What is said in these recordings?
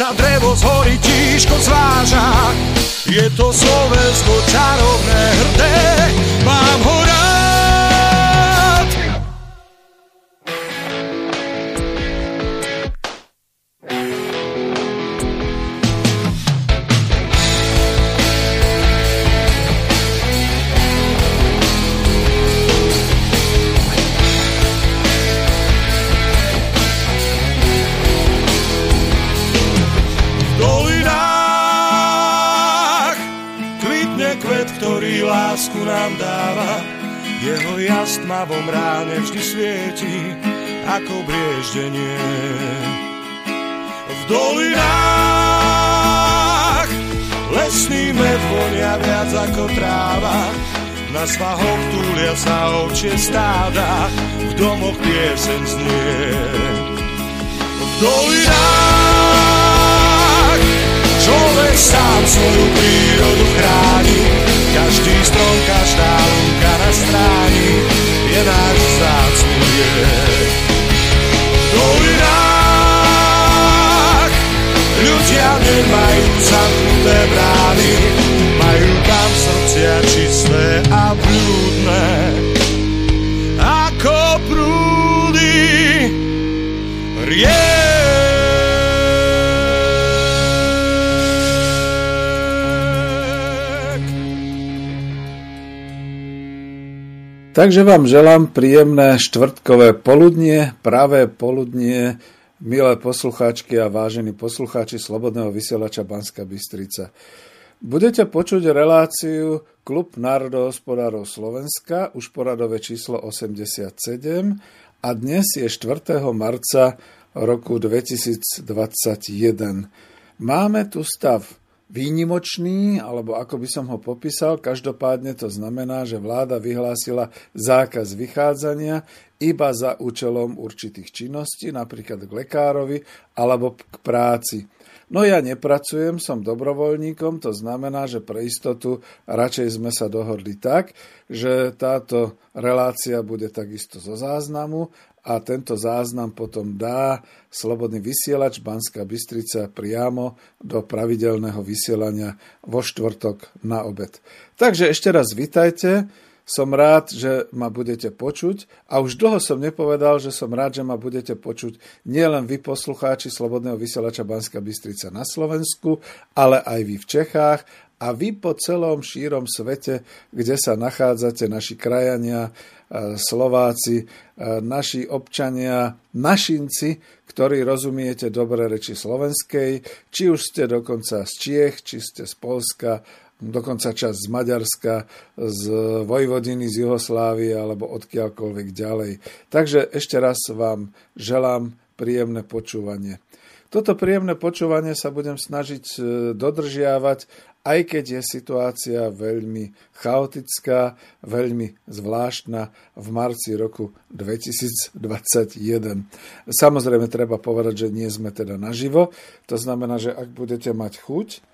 sa drevo z hory tížko zváža, je to Slovensko čarovné hrdé, ako brieždenie. V dolinách lesný med vonia viac ako tráva. Na svahoch túlia sa ovčie stáda, v domoch piesen znie. V dolinách človek sám svoju prírodu chráni, každý strom, každá lúka na stráni je náš vzácný liek. V dolinách ľudia nemajú zamknuté brány, majú tam srdcia čisté a blúdne, ako prúdy riek. Takže vám želám príjemné štvrtkové poludnie, pravé poludnie, milé poslucháčky a vážení poslucháči Slobodného vysielača Banska Bystrica. Budete počuť reláciu Klub národohospodárov Slovenska, už poradové číslo 87 a dnes je 4. marca roku 2021. Máme tu stav výnimočný, alebo ako by som ho popísal, každopádne to znamená, že vláda vyhlásila zákaz vychádzania iba za účelom určitých činností, napríklad k lekárovi alebo k práci. No ja nepracujem, som dobrovoľníkom, to znamená, že pre istotu radšej sme sa dohodli tak, že táto relácia bude takisto zo záznamu a tento záznam potom dá Slobodný vysielač Banská Bystrica priamo do pravidelného vysielania vo štvrtok na obed. Takže ešte raz vitajte. Som rád, že ma budete počuť a už dlho som nepovedal, že som rád, že ma budete počuť nielen vy poslucháči Slobodného vysielača Banská Bystrica na Slovensku, ale aj vy v Čechách a vy po celom šírom svete, kde sa nachádzate, naši krajania, Slováci, naši občania, našinci, ktorí rozumiete dobre reči slovenskej, či už ste dokonca z Čiech, či ste z Polska, dokonca čas z Maďarska, z Vojvodiny, z Juhoslávie alebo odkiaľkoľvek ďalej. Takže ešte raz vám želám príjemné počúvanie. Toto príjemné počúvanie sa budem snažiť e, dodržiavať, aj keď je situácia veľmi chaotická, veľmi zvláštna v marci roku 2021. Samozrejme, treba povedať, že nie sme teda naživo. To znamená, že ak budete mať chuť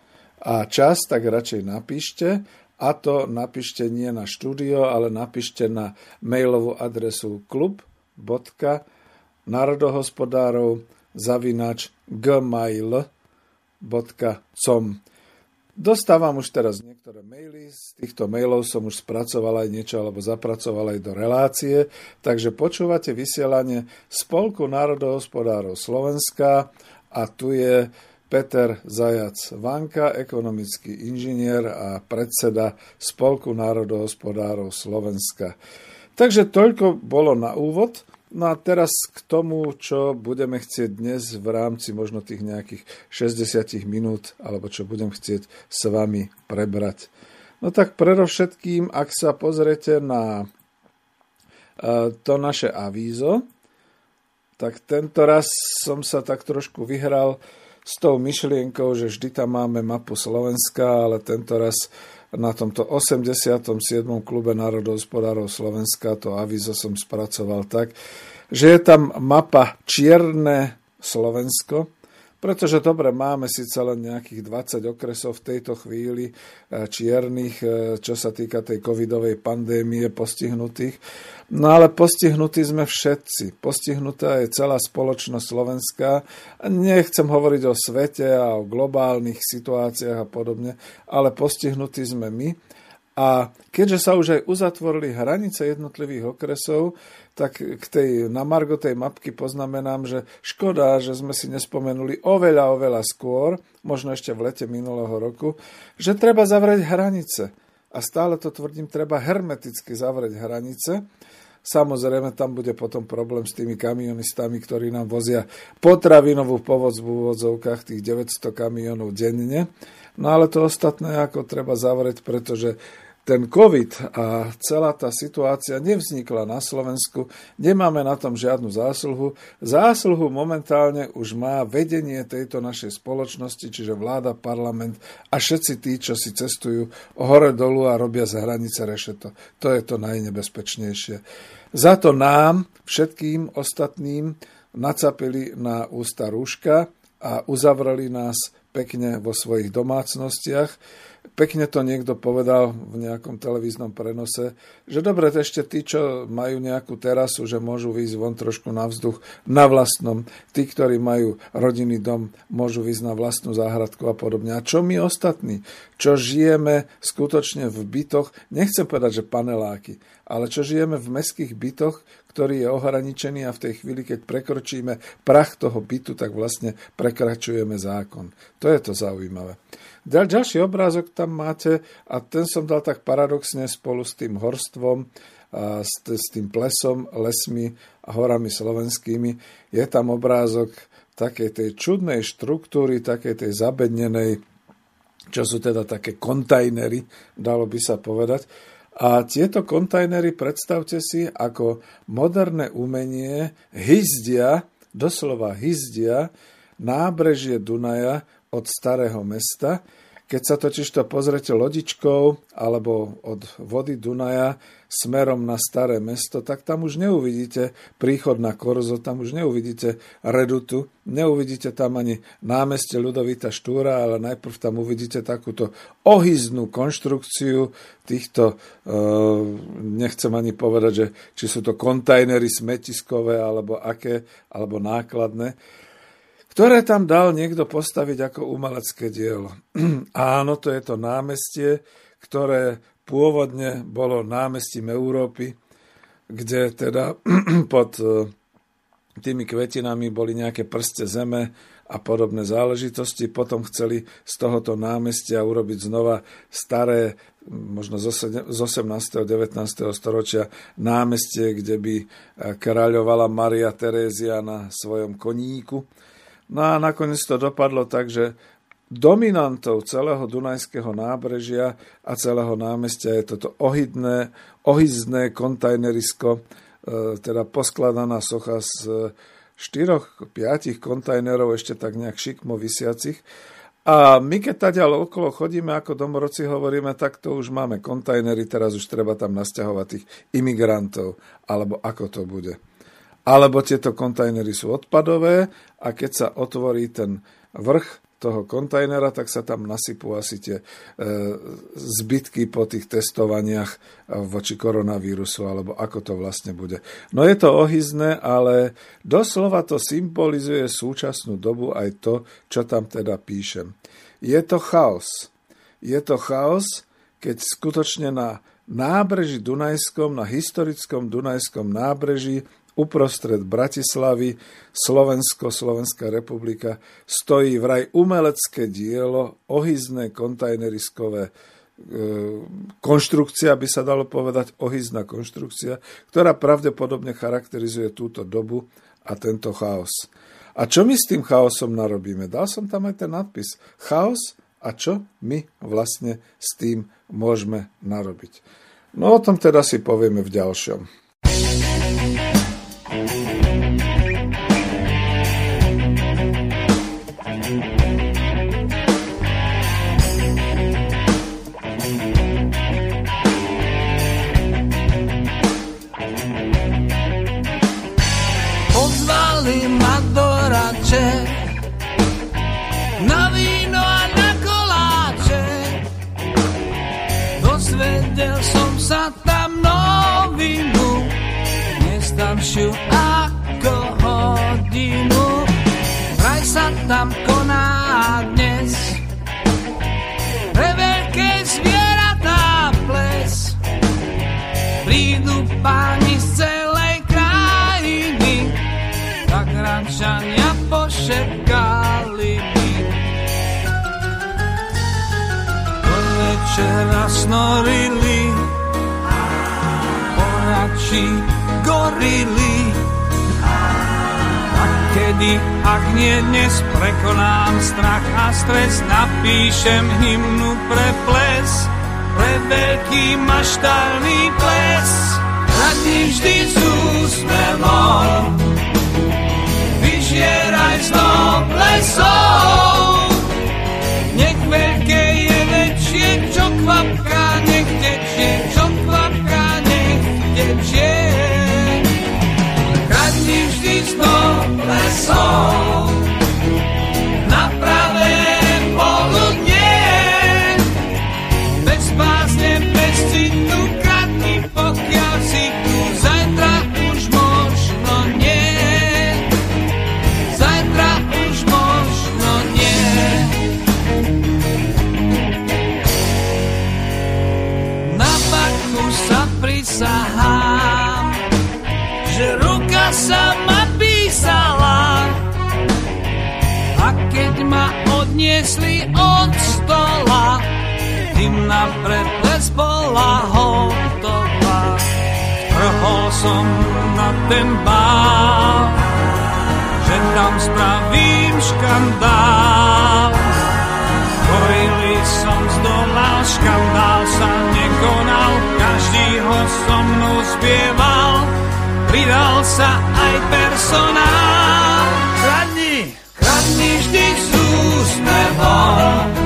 a čas, tak radšej napíšte a to napíšte nie na štúdio, ale napíšte na mailovú adresu klub.národohospodárov zavinač gmail.com Dostávam už teraz niektoré maily, z týchto mailov som už spracoval aj niečo alebo zapracoval aj do relácie, takže počúvate vysielanie Spolku národohospodárov Slovenska a tu je Peter Zajac Vanka, ekonomický inžinier a predseda Spolku národohospodárov Slovenska. Takže toľko bolo na úvod. No a teraz k tomu, čo budeme chcieť dnes v rámci možno tých nejakých 60 minút, alebo čo budem chcieť s vami prebrať. No tak predovšetkým, ak sa pozriete na e, to naše avízo, tak tento raz som sa tak trošku vyhral s tou myšlienkou, že vždy tam máme mapu Slovenska, ale tento raz na tomto 87. klube národohospodárov Slovenska to avizo som spracoval tak, že je tam mapa Čierne Slovensko, pretože dobre, máme síce len nejakých 20 okresov v tejto chvíli eh, čiernych, eh, čo sa týka tej covidovej pandémie postihnutých, no ale postihnutí sme všetci. Postihnutá je celá spoločnosť Slovenska. Nechcem hovoriť o svete a o globálnych situáciách a podobne, ale postihnutí sme my. A keďže sa už aj uzatvorili hranice jednotlivých okresov, tak k tej, na margo tej mapky poznamenám, že škoda, že sme si nespomenuli oveľa, oveľa skôr, možno ešte v lete minulého roku, že treba zavrieť hranice. A stále to tvrdím, treba hermeticky zavrieť hranice. Samozrejme, tam bude potom problém s tými kamionistami, ktorí nám vozia potravinovú pomoc v úvodzovkách tých 900 kamionov denne. No ale to ostatné ako treba zavrieť, pretože ten COVID a celá tá situácia nevznikla na Slovensku, nemáme na tom žiadnu zásluhu. Zásluhu momentálne už má vedenie tejto našej spoločnosti, čiže vláda, parlament a všetci tí, čo si cestujú hore dolu a robia za hranice rešeto. To je to najnebezpečnejšie. Za to nám, všetkým ostatným, nacapili na ústa rúška a uzavreli nás pekne vo svojich domácnostiach pekne to niekto povedal v nejakom televíznom prenose, že dobre, ešte tí, čo majú nejakú terasu, že môžu výjsť von trošku na vzduch na vlastnom. Tí, ktorí majú rodinný dom, môžu výjsť na vlastnú záhradku a podobne. A čo my ostatní, čo žijeme skutočne v bytoch, nechcem povedať, že paneláky, ale čo žijeme v meských bytoch, ktorý je ohraničený a v tej chvíli, keď prekročíme prach toho bytu, tak vlastne prekračujeme zákon. To je to zaujímavé. Ďal, ďalší obrázok tam máte a ten som dal tak paradoxne spolu s tým horstvom, a s, s tým plesom, lesmi a horami slovenskými. Je tam obrázok takej tej čudnej štruktúry, takej tej zabednenej, čo sú teda také kontajnery, dalo by sa povedať. A tieto kontajnery predstavte si ako moderné umenie hyzdia, doslova hyzdia, nábrežie Dunaja od starého mesta. Keď sa totiž to pozrete lodičkou alebo od vody Dunaja smerom na staré mesto, tak tam už neuvidíte príchod na Korzo, tam už neuvidíte Redutu, neuvidíte tam ani námestie Ľudovita Štúra, ale najprv tam uvidíte takúto ohyznú konštrukciu týchto, e, nechcem ani povedať, že či sú to kontajnery smetiskové alebo aké, alebo nákladné ktoré tam dal niekto postaviť ako umelecké dielo. Áno, to je to námestie, ktoré pôvodne bolo námestím Európy, kde teda pod e, tými kvetinami boli nejaké prste zeme a podobné záležitosti. Potom chceli z tohoto námestia urobiť znova staré, možno z 18. a 19. storočia námestie, kde by e, kráľovala Maria Terézia na svojom koníku No a nakoniec to dopadlo tak, že dominantou celého Dunajského nábrežia a celého námestia je toto ohydné, ohyzné kontajnerisko, e, teda poskladaná socha z štyroch, piatich kontajnerov, ešte tak nejak šikmo vysiacich. A my keď taďal okolo chodíme, ako domorodci hovoríme, tak to už máme kontajnery, teraz už treba tam nasťahovať tých imigrantov, alebo ako to bude alebo tieto kontajnery sú odpadové a keď sa otvorí ten vrch toho kontajnera, tak sa tam nasypú asi tie e, zbytky po tých testovaniach voči koronavírusu, alebo ako to vlastne bude. No je to ohyzné, ale doslova to symbolizuje súčasnú dobu aj to, čo tam teda píšem. Je to chaos. Je to chaos, keď skutočne na nábreží Dunajskom, na historickom Dunajskom nábreží uprostred Bratislavy, Slovensko, Slovenská republika, stojí vraj umelecké dielo, ohyzné kontajneriskové e, konštrukcia, by sa dalo povedať, ohyzná konštrukcia, ktorá pravdepodobne charakterizuje túto dobu a tento chaos. A čo my s tým chaosom narobíme? Dal som tam aj ten nadpis. Chaos a čo my vlastne s tým môžeme narobiť. No o tom teda si povieme v ďalšom. Thank you. Nestaršiu ako hodinu. Vraj sa tam koná dnes, pre veľké zvieratá ples. Prídu páni z celej krajiny, tak rančania pošepkali. Do večera snorili, porači gorili. A kedy, ak nie dnes, prekonám strach a stres, napíšem hymnu pre ples, pre veľký maštálny ples. Radni vždy s úsmevom, vyžieraj znov lesov. Nech veľké je väčšie, čo kvapka, nech tečie, čo kvapka, all I. odniesli od stola, tým na preples bola hotová. Trhol som na ten bál, že tam spravím škandál. Korili som zdolal, škandál sa nekonal, každý ho so mnou spieval, pridal sa aj personál. Kradni, kradni vždy s úsmevom, vychutnaj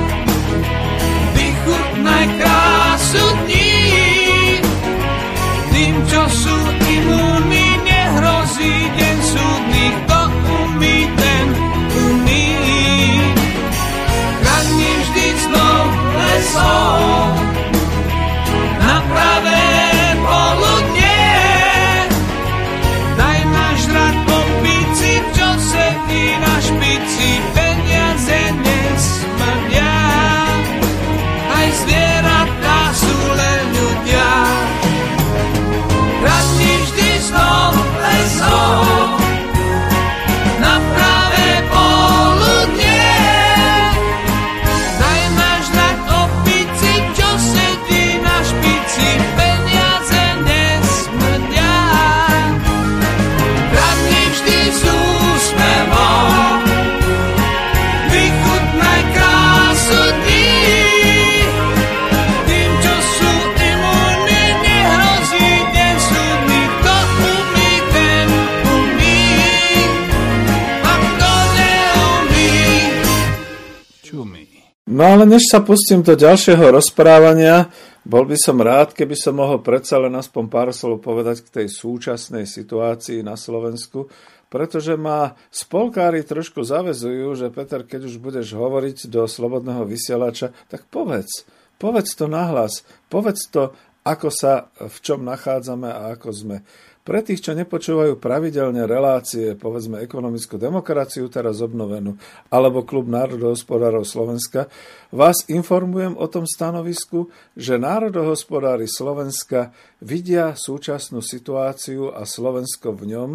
než sa pustím do ďalšieho rozprávania, bol by som rád, keby som mohol predsa len aspoň pár slov povedať k tej súčasnej situácii na Slovensku, pretože ma spolkári trošku zavezujú, že Peter, keď už budeš hovoriť do slobodného vysielača, tak povedz, povedz to nahlas, povedz to ako sa v čom nachádzame a ako sme. Pre tých, čo nepočúvajú pravidelne relácie, povedzme ekonomickú demokraciu, teraz obnovenú, alebo klub národohospodárov Slovenska, vás informujem o tom stanovisku, že národohospodári Slovenska vidia súčasnú situáciu a Slovensko v ňom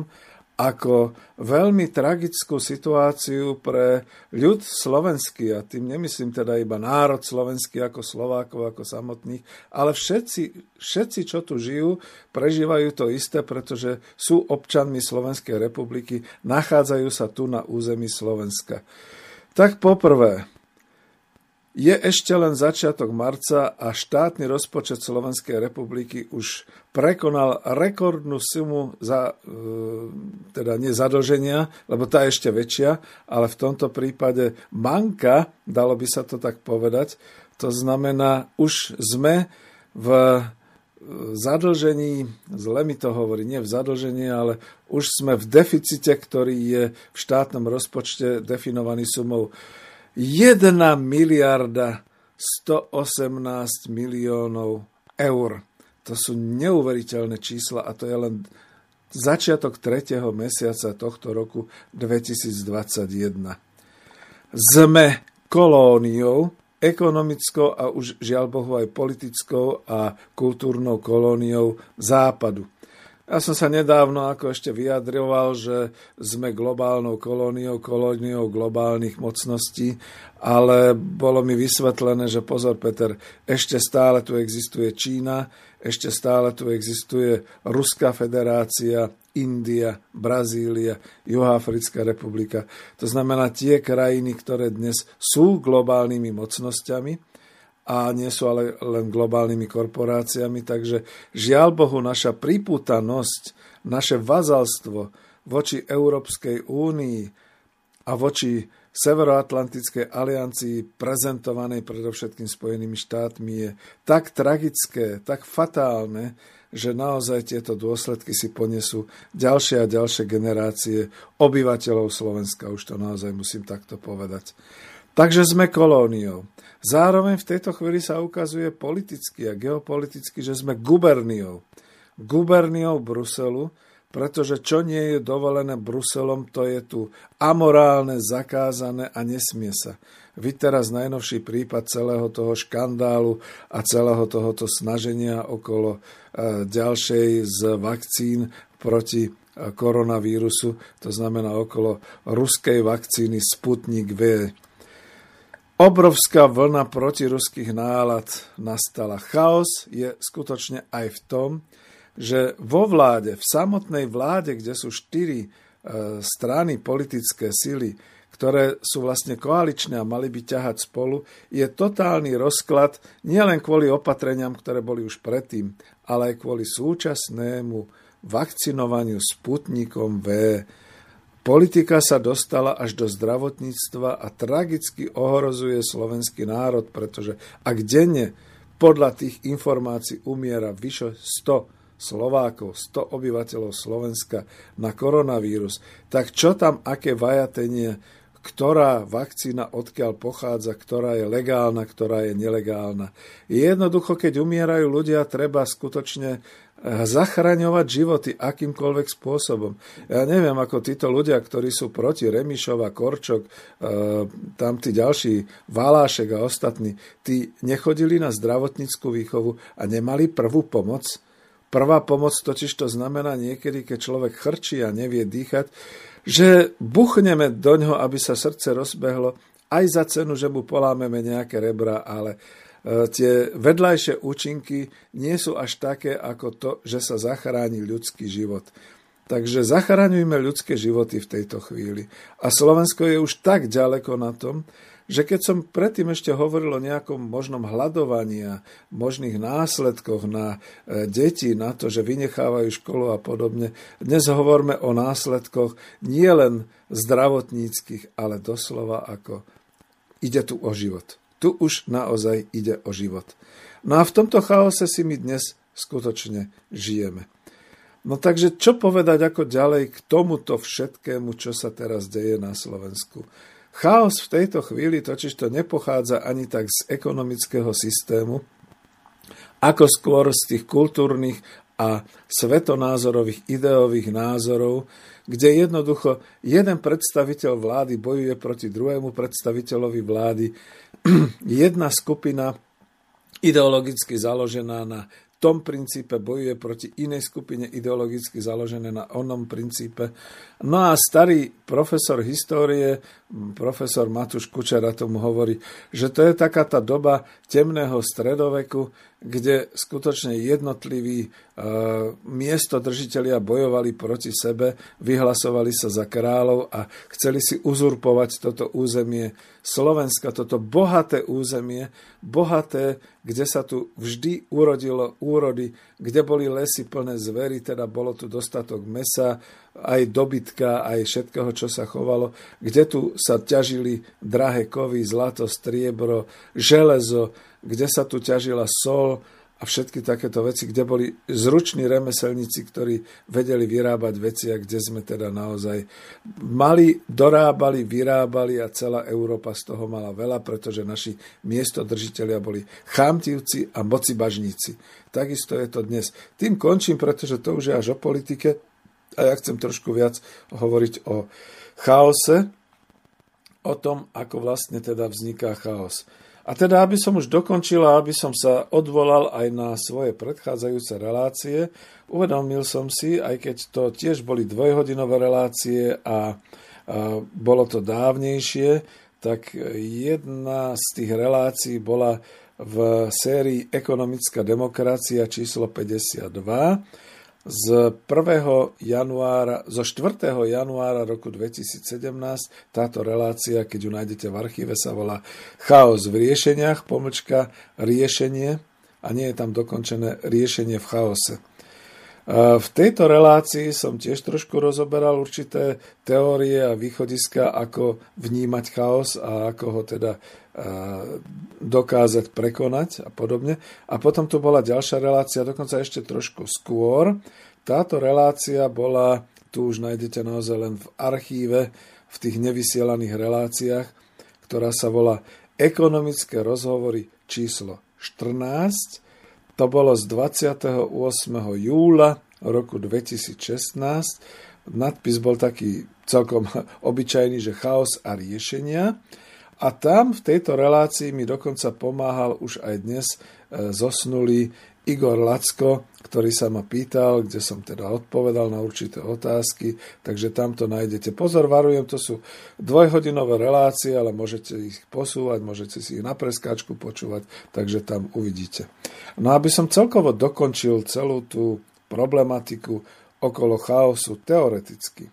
ako veľmi tragickú situáciu pre ľud slovenský, a tým nemyslím teda iba národ slovenský ako Slovákov, ako samotných, ale všetci, všetci, čo tu žijú, prežívajú to isté, pretože sú občanmi Slovenskej republiky, nachádzajú sa tu na území Slovenska. Tak poprvé, je ešte len začiatok marca a štátny rozpočet Slovenskej republiky už prekonal rekordnú sumu za, e, teda nie lebo tá je ešte väčšia, ale v tomto prípade banka, dalo by sa to tak povedať, to znamená, už sme v e, zadlžení, zle mi to hovorí, nie v zadlžení, ale už sme v deficite, ktorý je v štátnom rozpočte definovaný sumou 1 miliarda 118 miliónov eur. To sú neuveriteľné čísla a to je len začiatok 3. mesiaca tohto roku 2021. Sme kolóniou, ekonomickou a už žiaľ Bohu aj politickou a kultúrnou kolóniou západu. Ja som sa nedávno ako ešte vyjadroval, že sme globálnou kolóniou, kolóniou globálnych mocností, ale bolo mi vysvetlené, že pozor Peter, ešte stále tu existuje Čína, ešte stále tu existuje Ruská federácia, India, Brazília, Juhoafrická republika. To znamená tie krajiny, ktoré dnes sú globálnymi mocnosťami, a nie sú ale len globálnymi korporáciami. Takže žiaľ Bohu, naša priputanosť, naše vazalstvo voči Európskej únii a voči Severoatlantickej aliancii prezentovanej predovšetkým Spojenými štátmi je tak tragické, tak fatálne, že naozaj tieto dôsledky si ponesú ďalšie a ďalšie generácie obyvateľov Slovenska, už to naozaj musím takto povedať. Takže sme kolóniou. Zároveň v tejto chvíli sa ukazuje politicky a geopoliticky, že sme guberniou. Guberniou Bruselu, pretože čo nie je dovolené Bruselom, to je tu amorálne, zakázané a nesmie sa. Vy teraz najnovší prípad celého toho škandálu a celého tohoto snaženia okolo e, ďalšej z vakcín proti e, koronavírusu, to znamená okolo ruskej vakcíny Sputnik V. Obrovská vlna protiruských nálad nastala. Chaos je skutočne aj v tom, že vo vláde, v samotnej vláde, kde sú štyri e, strany politické sily, ktoré sú vlastne koaličné a mali by ťahať spolu, je totálny rozklad nielen kvôli opatreniam, ktoré boli už predtým, ale aj kvôli súčasnému vakcinovaniu Sputnikom V Politika sa dostala až do zdravotníctva a tragicky ohrozuje slovenský národ, pretože ak denne podľa tých informácií umiera vyše 100 Slovákov, 100 obyvateľov Slovenska na koronavírus, tak čo tam, aké vajatenie, ktorá vakcína odkiaľ pochádza, ktorá je legálna, ktorá je nelegálna. Jednoducho, keď umierajú ľudia, treba skutočne zachraňovať životy akýmkoľvek spôsobom. Ja neviem, ako títo ľudia, ktorí sú proti Remišov a Korčok, e, tam tí ďalší, Valášek a ostatní, tí nechodili na zdravotníckú výchovu a nemali prvú pomoc. Prvá pomoc totiž to znamená niekedy, keď človek chrčí a nevie dýchať, že buchneme do ňoho, aby sa srdce rozbehlo, aj za cenu, že mu polámeme nejaké rebra, ale E, tie vedľajšie účinky nie sú až také ako to, že sa zachráni ľudský život. Takže zachraňujme ľudské životy v tejto chvíli. A Slovensko je už tak ďaleko na tom, že keď som predtým ešte hovoril o nejakom možnom hľadovaní a možných následkoch na e, deti, na to, že vynechávajú školu a podobne, dnes hovoríme o následkoch nielen zdravotníckých, ale doslova ako ide tu o život. Tu už naozaj ide o život. No a v tomto chaose si my dnes skutočne žijeme. No takže čo povedať ako ďalej k tomuto všetkému, čo sa teraz deje na Slovensku? Chaos v tejto chvíli totiž to nepochádza ani tak z ekonomického systému, ako skôr z tých kultúrnych a svetonázorových ideových názorov, kde jednoducho jeden predstaviteľ vlády bojuje proti druhému predstaviteľovi vlády. Jedna skupina ideologicky založená na tom princípe bojuje proti inej skupine ideologicky založené na onom princípe. No a starý profesor histórie, profesor Matúš Kučera tomu hovorí, že to je taká tá doba temného stredoveku, kde skutočne jednotliví e, miestodržitelia bojovali proti sebe, vyhlasovali sa za kráľov a chceli si uzurpovať toto územie Slovenska, toto bohaté územie, bohaté, kde sa tu vždy urodilo úrody, kde boli lesy plné zvery, teda bolo tu dostatok mesa, aj dobytka, aj všetkého, čo sa chovalo, kde tu sa ťažili drahé kovy, zlato, striebro, železo, kde sa tu ťažila sol a všetky takéto veci, kde boli zruční remeselníci, ktorí vedeli vyrábať veci a kde sme teda naozaj mali, dorábali, vyrábali a celá Európa z toho mala veľa, pretože naši miestodržiteľia boli chámtivci a mocibažníci. Takisto je to dnes. Tým končím, pretože to už je až o politike a ja chcem trošku viac hovoriť o chaose, o tom, ako vlastne teda vzniká chaos. A teda, aby som už dokončila, aby som sa odvolal aj na svoje predchádzajúce relácie, uvedomil som si, aj keď to tiež boli dvojhodinové relácie a, a bolo to dávnejšie, tak jedna z tých relácií bola v sérii Ekonomická demokracia číslo 52, z 1. januára, zo 4. januára roku 2017 táto relácia, keď ju nájdete v archíve, sa volá Chaos v riešeniach, pomlčka riešenie a nie je tam dokončené riešenie v chaose. V tejto relácii som tiež trošku rozoberal určité teórie a východiska, ako vnímať chaos a ako ho teda dokázať prekonať a podobne. A potom tu bola ďalšia relácia, dokonca ešte trošku skôr. Táto relácia bola, tu už nájdete naozaj len v archíve, v tých nevysielaných reláciách, ktorá sa volá Ekonomické rozhovory číslo 14 to bolo z 28. júla roku 2016. Nadpis bol taký celkom obyčajný, že chaos a riešenia. A tam v tejto relácii mi dokonca pomáhal už aj dnes e, zosnulý Igor Lacko, ktorý sa ma pýtal, kde som teda odpovedal na určité otázky, takže tam to nájdete. Pozor, varujem, to sú dvojhodinové relácie, ale môžete ich posúvať, môžete si ich na preskáčku počúvať, takže tam uvidíte. No aby som celkovo dokončil celú tú problematiku okolo chaosu teoreticky,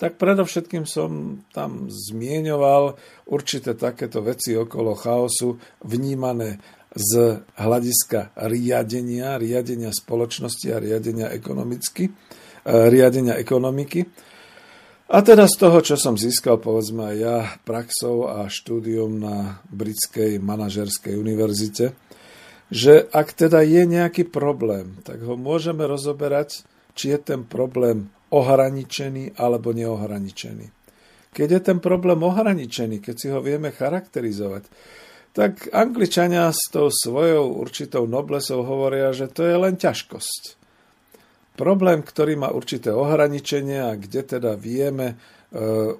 tak predovšetkým som tam zmieňoval určité takéto veci okolo chaosu, vnímané z hľadiska riadenia, riadenia spoločnosti a riadenia, ekonomicky, e, riadenia ekonomiky. A teda z toho, čo som získal, povedzme aj ja, praxou a štúdium na Britskej manažerskej univerzite, že ak teda je nejaký problém, tak ho môžeme rozoberať, či je ten problém ohraničený alebo neohraničený. Keď je ten problém ohraničený, keď si ho vieme charakterizovať, tak Angličania s tou svojou určitou noblesou hovoria, že to je len ťažkosť. Problém, ktorý má určité ohraničenia kde teda vieme e,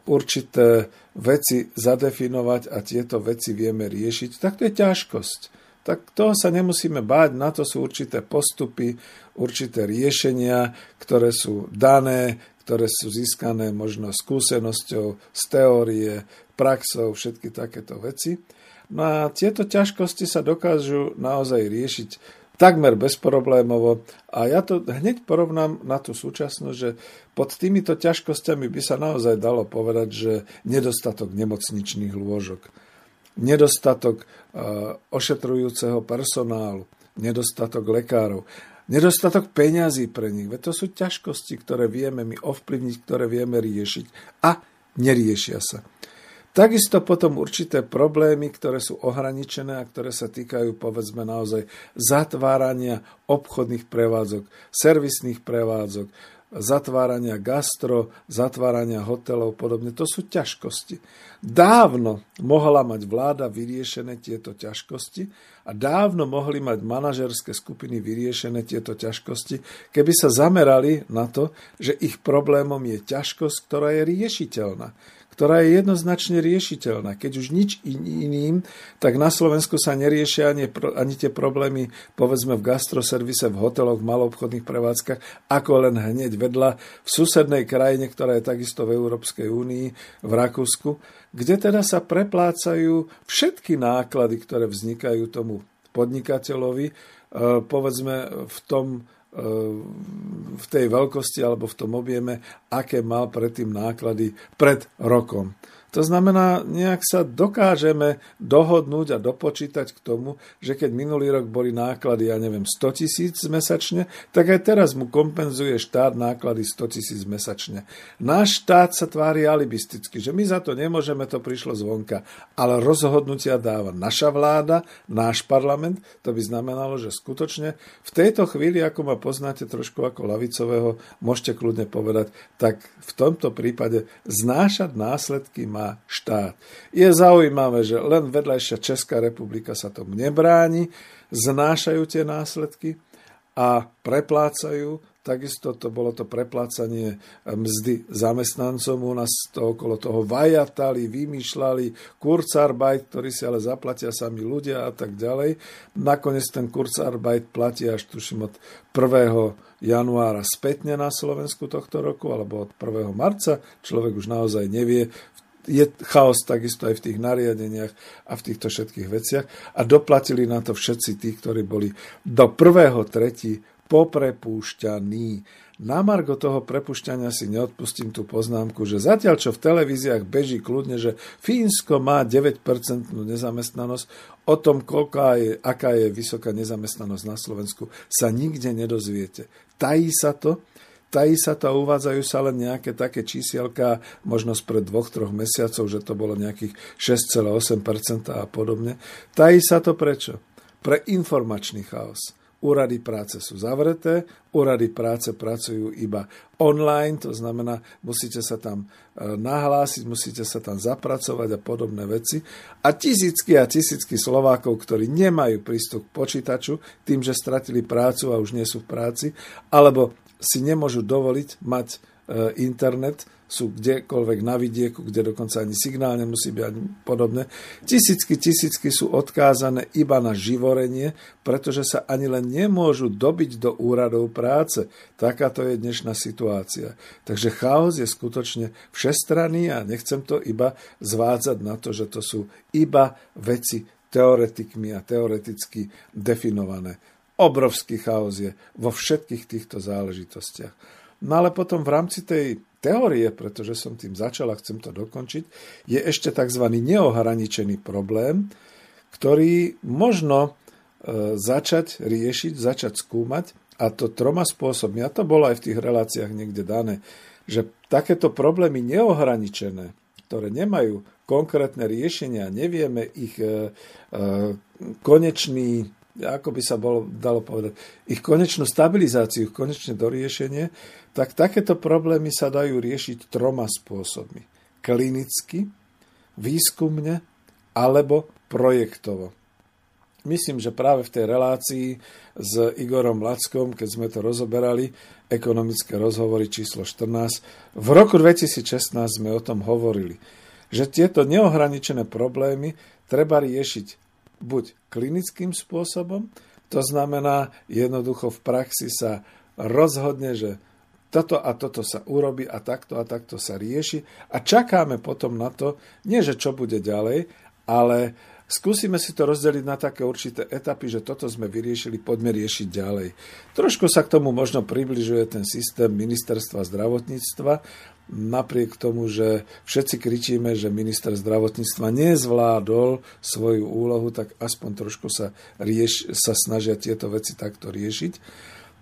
určité veci zadefinovať a tieto veci vieme riešiť, tak to je ťažkosť. Tak toho sa nemusíme báť, na to sú určité postupy, určité riešenia, ktoré sú dané, ktoré sú získané možno skúsenosťou, z teórie, praxou, všetky takéto veci. No a tieto ťažkosti sa dokážu naozaj riešiť takmer bezproblémovo. A ja to hneď porovnám na tú súčasnosť, že pod týmito ťažkosťami by sa naozaj dalo povedať, že nedostatok nemocničných lôžok, nedostatok uh, ošetrujúceho personálu, nedostatok lekárov, nedostatok peňazí pre nich. Veď to sú ťažkosti, ktoré vieme my ovplyvniť, ktoré vieme riešiť a neriešia sa. Takisto potom určité problémy, ktoré sú ohraničené a ktoré sa týkajú povedzme naozaj zatvárania obchodných prevádzok, servisných prevádzok, zatvárania gastro, zatvárania hotelov, podobne. To sú ťažkosti. Dávno mohla mať vláda vyriešené tieto ťažkosti a dávno mohli mať manažerské skupiny vyriešené tieto ťažkosti, keby sa zamerali na to, že ich problémom je ťažkosť, ktorá je riešiteľná ktorá je jednoznačne riešiteľná. Keď už nič iným, tak na Slovensku sa neriešia ani, ani tie problémy, povedzme v gastroservise, v hoteloch, v maloobchodných prevádzkach, ako len hneď vedľa v susednej krajine, ktorá je takisto v Európskej únii, v Rakúsku, kde teda sa preplácajú všetky náklady, ktoré vznikajú tomu podnikateľovi, e, povedzme v tom v tej veľkosti alebo v tom objeme, aké mal predtým náklady pred rokom. To znamená, nejak sa dokážeme dohodnúť a dopočítať k tomu, že keď minulý rok boli náklady, ja neviem, 100 tisíc mesačne, tak aj teraz mu kompenzuje štát náklady 100 tisíc mesačne. Náš štát sa tvári alibisticky, že my za to nemôžeme, to prišlo zvonka, ale rozhodnutia dáva naša vláda, náš parlament, to by znamenalo, že skutočne v tejto chvíli, ako ma poznáte trošku ako lavicového, môžete kľudne povedať, tak v tomto prípade znášať následky má má štát. Je zaujímavé, že len vedľajšia Česká republika sa tomu nebráni, znášajú tie následky a preplácajú. Takisto to bolo to preplácanie mzdy zamestnancom. U nás to okolo toho vajatali, vymýšľali, kurzarbeit, ktorý si ale zaplatia sami ľudia a tak ďalej. Nakoniec ten kurzarbeit platí až tuším od 1. januára spätne na Slovensku tohto roku, alebo od 1. marca. Človek už naozaj nevie, je chaos takisto aj v tých nariadeniach a v týchto všetkých veciach a doplatili na to všetci tí, ktorí boli do prvého tretí poprepúšťaní. Na margo toho prepušťania si neodpustím tú poznámku, že zatiaľ, čo v televíziách beží kľudne, že Fínsko má 9% nezamestnanosť, o tom, koľká je, aká je vysoká nezamestnanosť na Slovensku, sa nikde nedozviete. Tají sa to, Tají sa to a uvádzajú sa len nejaké také čísielka, možno pred dvoch, troch mesiacov, že to bolo nejakých 6,8% a podobne. Tají sa to prečo? Pre informačný chaos. Úrady práce sú zavreté, úrady práce pracujú iba online, to znamená, musíte sa tam e, nahlásiť, musíte sa tam zapracovať a podobné veci. A tisícky a tisícky Slovákov, ktorí nemajú prístup k počítaču, tým, že stratili prácu a už nie sú v práci, alebo si nemôžu dovoliť mať e, internet, sú kdekoľvek na vidieku, kde dokonca ani signál nemusí byť ani podobne. Tisícky, tisícky sú odkázané iba na živorenie, pretože sa ani len nemôžu dobiť do úradov práce. Takáto je dnešná situácia. Takže chaos je skutočne všestranný a nechcem to iba zvádzať na to, že to sú iba veci teoretikmi a teoreticky definované. Obrovský chaos je vo všetkých týchto záležitostiach. No ale potom v rámci tej teórie, pretože som tým začal a chcem to dokončiť, je ešte tzv. neohraničený problém, ktorý možno e, začať riešiť, začať skúmať a to troma spôsobmi. A to bolo aj v tých reláciách niekde dané, že takéto problémy neohraničené, ktoré nemajú konkrétne riešenia, nevieme ich e, e, konečný ako by sa bolo, dalo povedať, ich konečnú stabilizáciu, ich konečné doriešenie, tak takéto problémy sa dajú riešiť troma spôsobmi. Klinicky, výskumne alebo projektovo. Myslím, že práve v tej relácii s Igorom Lackom, keď sme to rozoberali, ekonomické rozhovory číslo 14, v roku 2016 sme o tom hovorili, že tieto neohraničené problémy treba riešiť buď klinickým spôsobom, to znamená jednoducho v praxi sa rozhodne, že toto a toto sa urobí a takto a takto sa rieši a čakáme potom na to, nie že čo bude ďalej, ale skúsime si to rozdeliť na také určité etapy, že toto sme vyriešili, poďme riešiť ďalej. Trošku sa k tomu možno približuje ten systém ministerstva zdravotníctva, napriek tomu, že všetci kričíme, že minister zdravotníctva nezvládol svoju úlohu, tak aspoň trošku sa, rieš, sa snažia tieto veci takto riešiť.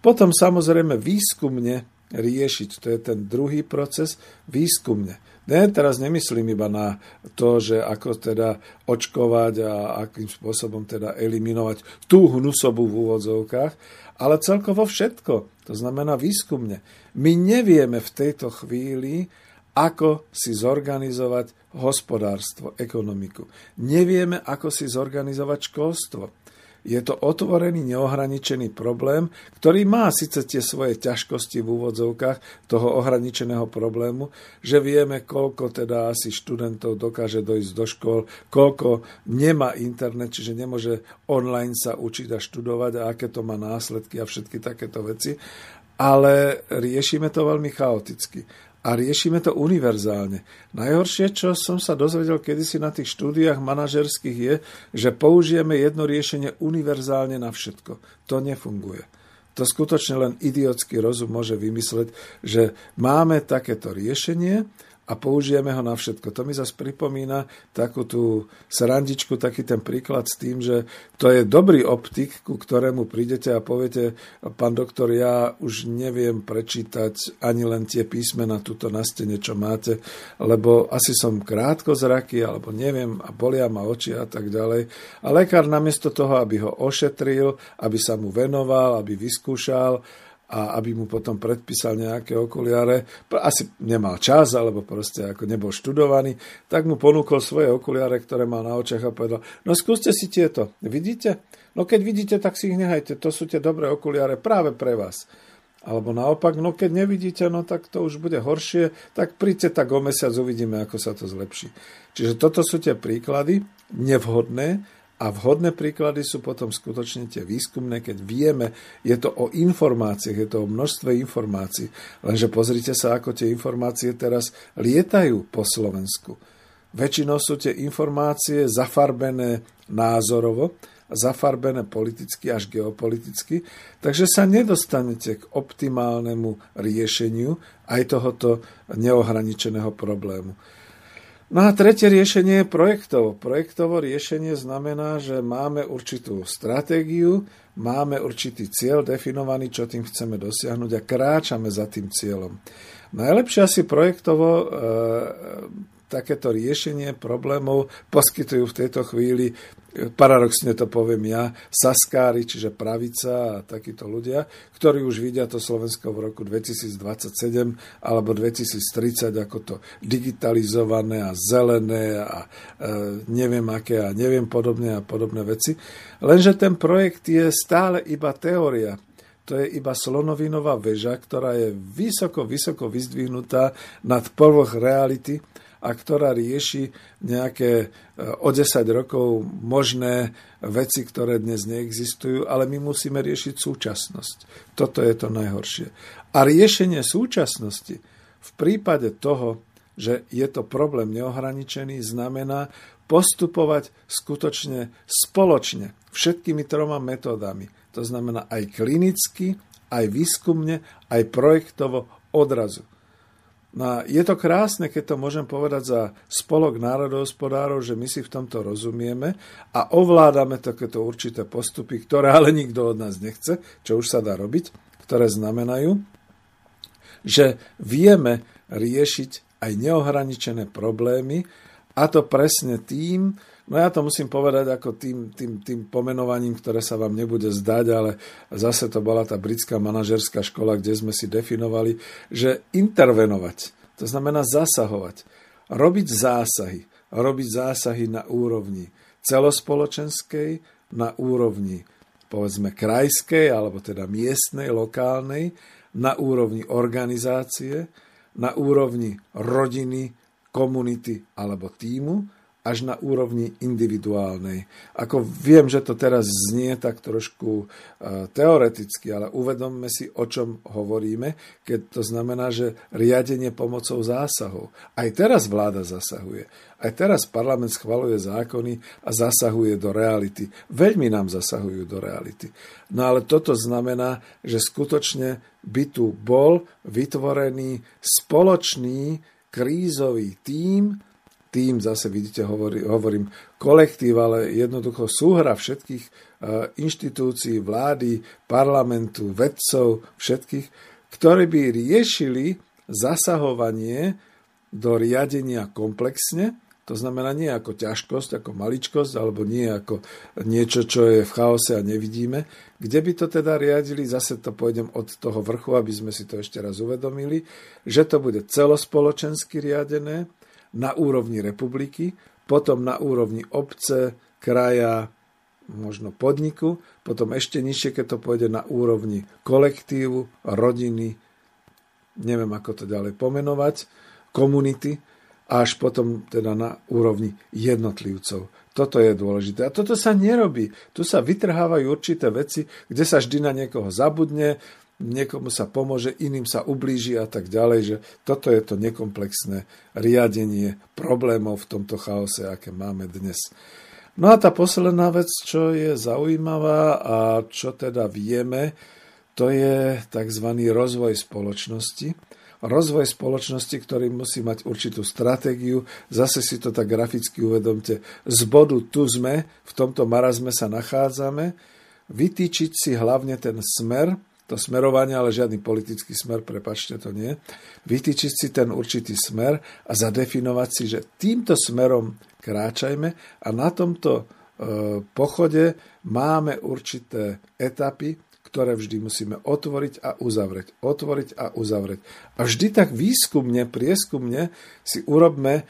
Potom samozrejme výskumne riešiť. To je ten druhý proces výskumne. Ne, teraz nemyslím iba na to, že ako teda očkovať a akým spôsobom teda eliminovať tú hnusobu v úvodzovkách, ale celkovo všetko. To znamená výskumne. My nevieme v tejto chvíli, ako si zorganizovať hospodárstvo, ekonomiku. Nevieme, ako si zorganizovať školstvo je to otvorený, neohraničený problém, ktorý má síce tie svoje ťažkosti v úvodzovkách toho ohraničeného problému, že vieme, koľko teda asi študentov dokáže dojsť do škôl, koľko nemá internet, čiže nemôže online sa učiť a študovať a aké to má následky a všetky takéto veci. Ale riešime to veľmi chaoticky a riešime to univerzálne. Najhoršie, čo som sa dozvedel kedysi na tých štúdiách manažerských je, že použijeme jedno riešenie univerzálne na všetko. To nefunguje. To skutočne len idiotský rozum môže vymysleť, že máme takéto riešenie, a použijeme ho na všetko. To mi zase pripomína takú tú srandičku, taký ten príklad s tým, že to je dobrý optik, ku ktorému prídete a poviete, pán doktor, ja už neviem prečítať ani len tie písmena tuto na stene, čo máte, lebo asi som krátko zraky, alebo neviem, a bolia ma oči a tak ďalej. A lekár namiesto toho, aby ho ošetril, aby sa mu venoval, aby vyskúšal, a aby mu potom predpísal nejaké okuliare, asi nemal čas, alebo proste ako nebol študovaný, tak mu ponúkol svoje okuliare, ktoré mal na očiach a povedal, no skúste si tieto, vidíte? No keď vidíte, tak si ich nehajte, to sú tie dobré okuliare práve pre vás. Alebo naopak, no keď nevidíte, no tak to už bude horšie, tak príďte tak o mesiac, uvidíme, ako sa to zlepší. Čiže toto sú tie príklady nevhodné, a vhodné príklady sú potom skutočne tie výskumné, keď vieme, je to o informáciách, je to o množstve informácií. Lenže pozrite sa, ako tie informácie teraz lietajú po Slovensku. Väčšinou sú tie informácie zafarbené názorovo, zafarbené politicky až geopoliticky, takže sa nedostanete k optimálnemu riešeniu aj tohoto neohraničeného problému. No a tretie riešenie je projektovo. Projektovo riešenie znamená, že máme určitú stratégiu, máme určitý cieľ definovaný, čo tým chceme dosiahnuť a kráčame za tým cieľom. Najlepšie asi projektovo e, takéto riešenie problémov poskytujú v tejto chvíli, paradoxne to poviem ja, saskári, čiže pravica a takíto ľudia, ktorí už vidia to Slovensko v roku 2027 alebo 2030 ako to digitalizované a zelené a e, neviem aké a neviem podobné a podobné veci. Lenže ten projekt je stále iba teória to je iba slonovinová väža, ktorá je vysoko, vysoko vyzdvihnutá nad povrch reality a ktorá rieši nejaké e, o 10 rokov možné veci, ktoré dnes neexistujú, ale my musíme riešiť súčasnosť. Toto je to najhoršie. A riešenie súčasnosti v prípade toho, že je to problém neohraničený, znamená postupovať skutočne spoločne všetkými troma metódami. To znamená aj klinicky, aj výskumne, aj projektovo odrazu. No a je to krásne, keď to môžem povedať za spolok národohospodárov, že my si v tomto rozumieme a ovládame takéto určité postupy, ktoré ale nikto od nás nechce, čo už sa dá robiť, ktoré znamenajú, že vieme riešiť aj neohraničené problémy a to presne tým, No ja to musím povedať ako tým, tým, tým pomenovaním, ktoré sa vám nebude zdať, ale zase to bola tá britská manažerská škola, kde sme si definovali, že intervenovať, to znamená zasahovať, robiť zásahy, robiť zásahy na úrovni celospoločenskej, na úrovni povedzme krajskej, alebo teda miestnej, lokálnej, na úrovni organizácie, na úrovni rodiny, komunity alebo týmu až na úrovni individuálnej. Ako viem, že to teraz znie tak trošku e, teoreticky, ale uvedomme si, o čom hovoríme, keď to znamená, že riadenie pomocou zásahov. Aj teraz vláda zasahuje. Aj teraz parlament schvaluje zákony a zasahuje do reality. Veľmi nám zasahujú do reality. No ale toto znamená, že skutočne by tu bol vytvorený spoločný krízový tím, tým, zase vidíte, hovorí, hovorím kolektív, ale jednoducho súhra všetkých e, inštitúcií, vlády, parlamentu, vedcov, všetkých, ktoré by riešili zasahovanie do riadenia komplexne, to znamená nie ako ťažkosť, ako maličkosť, alebo nie ako niečo, čo je v chaose a nevidíme. Kde by to teda riadili, zase to pôjdem od toho vrchu, aby sme si to ešte raz uvedomili, že to bude celospoločensky riadené na úrovni republiky, potom na úrovni obce, kraja, možno podniku, potom ešte nižšie, keď to pôjde na úrovni kolektívu, rodiny, neviem ako to ďalej pomenovať, komunity, až potom teda na úrovni jednotlivcov. Toto je dôležité. A toto sa nerobí. Tu sa vytrhávajú určité veci, kde sa vždy na niekoho zabudne, niekomu sa pomôže, iným sa ublíži a tak ďalej, že toto je to nekomplexné riadenie problémov v tomto chaose, aké máme dnes. No a tá posledná vec, čo je zaujímavá a čo teda vieme, to je tzv. rozvoj spoločnosti rozvoj spoločnosti, ktorý musí mať určitú stratégiu. Zase si to tak graficky uvedomte. Z bodu tu sme, v tomto marazme sa nachádzame, vytýčiť si hlavne ten smer, to smerovanie, ale žiadny politický smer, prepačte to nie, vytýčiť si ten určitý smer a zadefinovať si, že týmto smerom kráčajme a na tomto e, pochode máme určité etapy, ktoré vždy musíme otvoriť a uzavrieť. Otvoriť a uzavrieť. A vždy tak výskumne, prieskumne si urobme, e,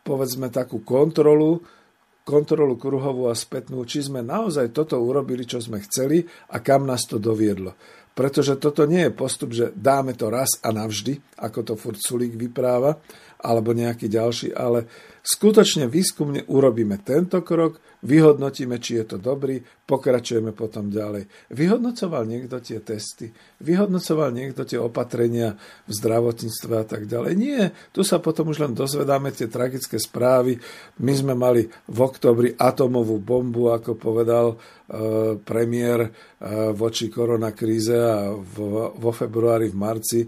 povedzme, takú kontrolu, kontrolu kruhovú a spätnú, či sme naozaj toto urobili, čo sme chceli a kam nás to doviedlo. Pretože toto nie je postup, že dáme to raz a navždy, ako to furt Sulík vypráva, alebo nejaký ďalší, ale skutočne výskumne urobíme tento krok, vyhodnotíme, či je to dobrý, pokračujeme potom ďalej. Vyhodnocoval niekto tie testy, vyhodnocoval niekto tie opatrenia v zdravotníctve a tak ďalej. Nie, tu sa potom už len dozvedáme tie tragické správy. My sme mali v oktobri atomovú bombu, ako povedal e, premiér e, voči koronakríze a vo, vo februári, v marci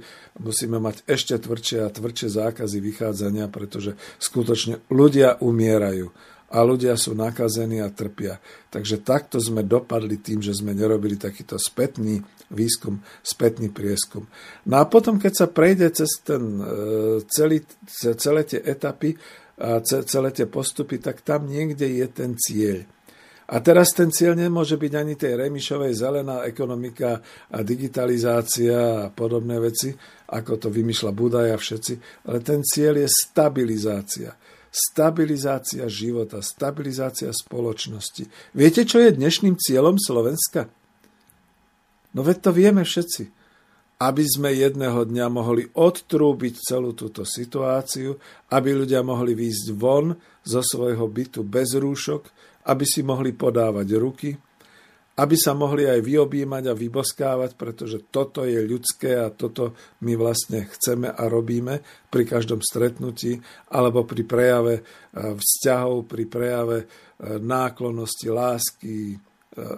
musíme mať ešte tvrdšie a tvrdšie zákazy vychádzania, pretože skutočne ľudia umierajú a ľudia sú nakazení a trpia. Takže takto sme dopadli tým, že sme nerobili takýto spätný výskum, spätný prieskum. No a potom, keď sa prejde cez ten, e, celý, celé tie etapy a celé tie postupy, tak tam niekde je ten cieľ. A teraz ten cieľ nemôže byť ani tej Remišovej zelená ekonomika a digitalizácia a podobné veci, ako to vymýšľa Budaj a všetci, ale ten cieľ je stabilizácia stabilizácia života, stabilizácia spoločnosti. Viete, čo je dnešným cieľom Slovenska? No veď to vieme všetci. Aby sme jedného dňa mohli odtrúbiť celú túto situáciu, aby ľudia mohli výjsť von zo svojho bytu bez rúšok, aby si mohli podávať ruky, aby sa mohli aj vyobímať a vyboskávať, pretože toto je ľudské a toto my vlastne chceme a robíme pri každom stretnutí alebo pri prejave e, vzťahov, pri prejave e, náklonnosti, lásky e,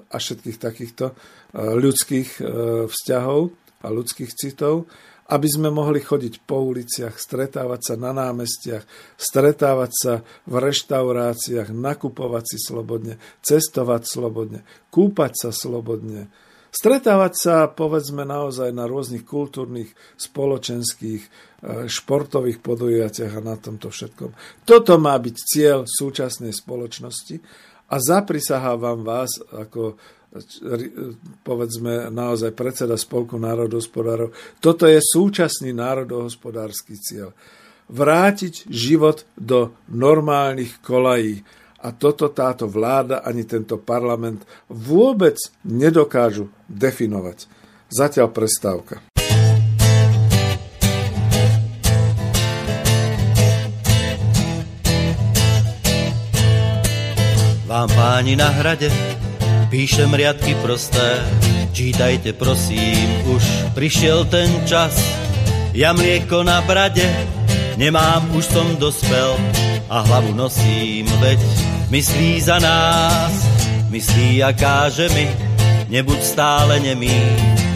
a všetkých takýchto ľudských vzťahov a ľudských citov aby sme mohli chodiť po uliciach, stretávať sa na námestiach, stretávať sa v reštauráciách, nakupovať si slobodne, cestovať slobodne, kúpať sa slobodne, stretávať sa, povedzme, naozaj na rôznych kultúrnych, spoločenských, e, športových podujatiach a na tomto všetkom. Toto má byť cieľ súčasnej spoločnosti a zaprisahávam vás ako povedzme naozaj predseda Spolku národohospodárov. Toto je súčasný národohospodársky cieľ. Vrátiť život do normálnych kolají. A toto táto vláda ani tento parlament vôbec nedokážu definovať. Zatiaľ prestávka. Vám páni na hrade Píšem riadky prosté, čítajte prosím, už prišiel ten čas. Ja mlieko na brade, nemám, už som dospel a hlavu nosím, veď myslí za nás, myslí a káže mi, nebuď stále nemý,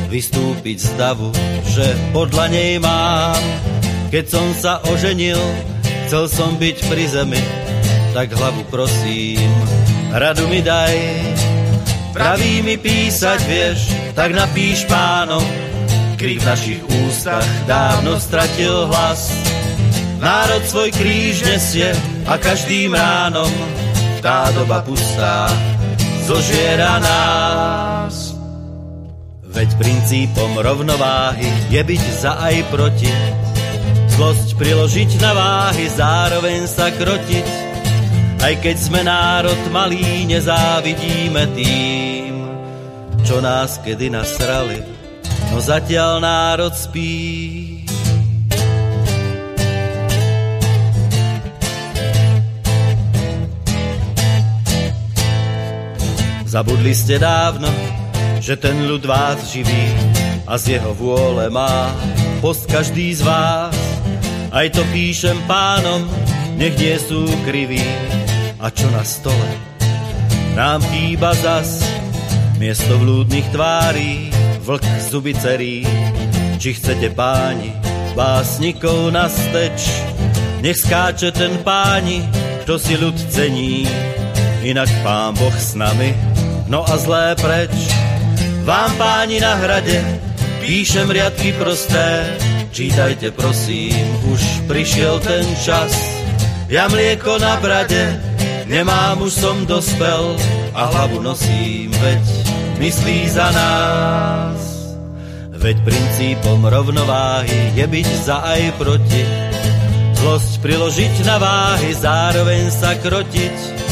vystúpiť z davu, že podľa nej mám. Keď som sa oženil, chcel som byť pri zemi, tak hlavu prosím, radu mi daj, Praví mi písať vieš, tak napíš pánom, krik v našich ústach dávno stratil hlas. Národ svoj kríž nesie a každým ránom tá doba pustá zožiera nás. Veď princípom rovnováhy je byť za aj proti. Zlosť priložiť na váhy, zároveň sa krotiť. Aj keď sme národ malý, nezávidíme tým, čo nás kedy nasrali. No zatiaľ národ spí. Zabudli ste dávno, že ten ľud vás živí a z jeho vôle má post každý z vás. Aj to píšem pánom, nech nie sú kriví. A čo na stole? Nám chýba zas miesto vlúdnych tvári, vlk zuby cerí. Či chcete páni, básnikov na steč, nech skáče ten páni, kto si ľud cení. Inak pán Boh s nami no a zlé preč. Vám páni na hrade píšem riadky prosté, čítajte prosím, už prišiel ten čas. Ja mlieko na brade, nemám, už som dospel a hlavu nosím, veď myslí za nás. Veď princípom rovnováhy je byť za aj proti. Zlosť priložiť na váhy, zároveň sa krotiť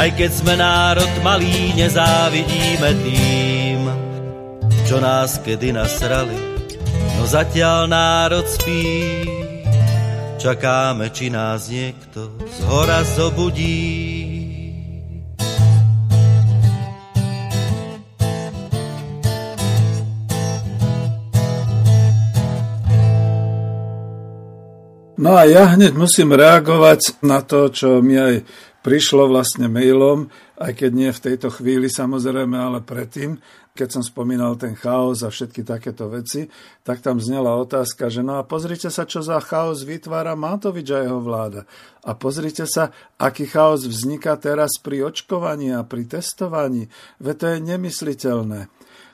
aj keď sme národ malý, nezávidíme tým, čo nás kedy nasrali. No zatiaľ národ spí, čakáme, či nás niekto z hora zobudí. No a ja hneď musím reagovať na to, čo mi aj prišlo vlastne mailom, aj keď nie v tejto chvíli samozrejme, ale predtým, keď som spomínal ten chaos a všetky takéto veci, tak tam znela otázka, že no a pozrite sa, čo za chaos vytvára Matovič a jeho vláda. A pozrite sa, aký chaos vzniká teraz pri očkovaní a pri testovaní. Veď to je nemysliteľné.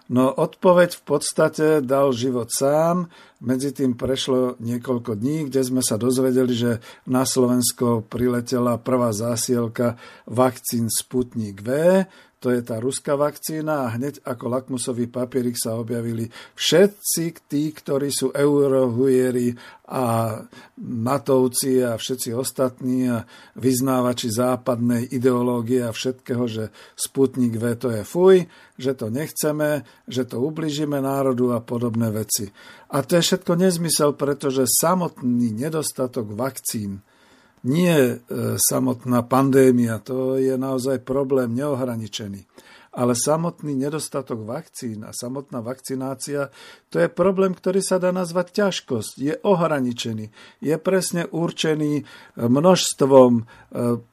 No odpoveď v podstate dal život sám, medzi tým prešlo niekoľko dní, kde sme sa dozvedeli, že na Slovensko priletela prvá zásielka vakcín Sputnik V, to je tá ruská vakcína a hneď ako lakmusový papierik sa objavili všetci tí, ktorí sú eurohujeri a natovci a všetci ostatní a vyznávači západnej ideológie a všetkého, že Sputnik V to je fuj, že to nechceme, že to ubližíme národu a podobné veci. A to je všetko nezmysel, pretože samotný nedostatok vakcín nie e, samotná pandémia, to je naozaj problém neohraničený ale samotný nedostatok vakcín a samotná vakcinácia, to je problém, ktorý sa dá nazvať ťažkosť. Je ohraničený, je presne určený množstvom, e,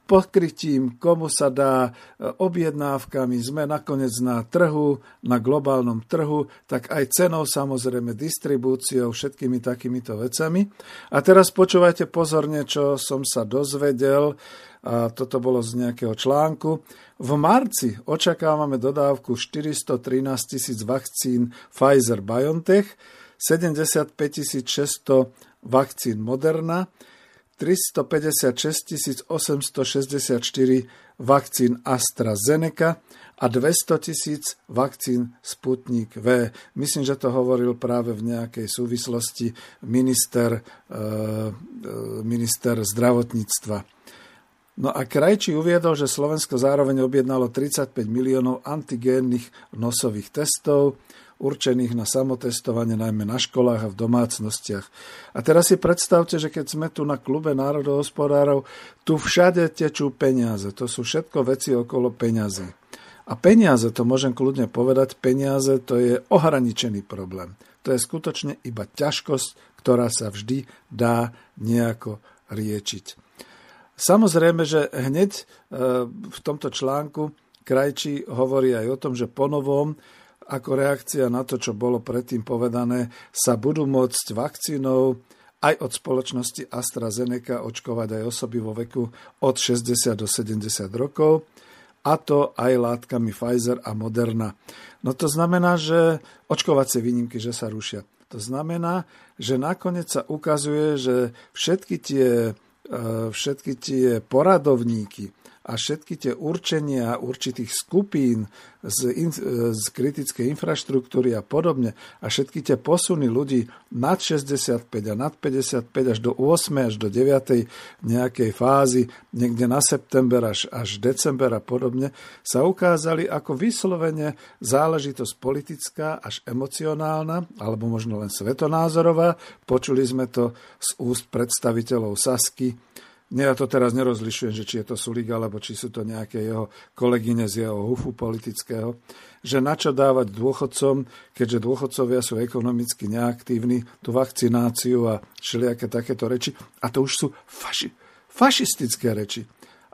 pokrytím, komu sa dá e, objednávkami. Sme nakoniec na trhu, na globálnom trhu, tak aj cenou samozrejme, distribúciou, všetkými takýmito vecami. A teraz počúvajte pozorne, čo som sa dozvedel a toto bolo z nejakého článku. V marci očakávame dodávku 413 tisíc vakcín Pfizer-BioNTech, 75 600 vakcín Moderna, 356 864 vakcín AstraZeneca a 200 tisíc vakcín Sputnik V. Myslím, že to hovoril práve v nejakej súvislosti minister, e, minister zdravotníctva. No a Krajčí uviedol, že Slovensko zároveň objednalo 35 miliónov antigénnych nosových testov, určených na samotestovanie najmä na školách a v domácnostiach. A teraz si predstavte, že keď sme tu na klube národohospodárov, tu všade tečú peniaze. To sú všetko veci okolo peňazí. A peniaze, to môžem kľudne povedať, peniaze to je ohraničený problém. To je skutočne iba ťažkosť, ktorá sa vždy dá nejako riečiť. Samozrejme, že hneď e, v tomto článku Krajčí hovorí aj o tom, že ponovom ako reakcia na to, čo bolo predtým povedané, sa budú môcť vakcínou aj od spoločnosti AstraZeneca očkovať aj osoby vo veku od 60 do 70 rokov a to aj látkami Pfizer a Moderna. No to znamená, že očkovacie výnimky, že sa rušia. To znamená, že nakoniec sa ukazuje, že všetky tie, všetky tie poradovníky, a všetky tie určenia určitých skupín z, in, z kritickej infraštruktúry a podobne a všetky tie posuny ľudí nad 65 a nad 55 až do 8 až do 9 nejakej fázy, niekde na september až, až december a podobne, sa ukázali ako vyslovene záležitosť politická až emocionálna, alebo možno len svetonázorová. Počuli sme to z úst predstaviteľov Sasky, ja to teraz nerozlišujem, že či je to Sulík, alebo či sú to nejaké jeho kolegyne z jeho hufu politického, že na čo dávať dôchodcom, keďže dôchodcovia sú ekonomicky neaktívni, tú vakcináciu a všelijaké takéto reči. A to už sú faši, fašistické reči.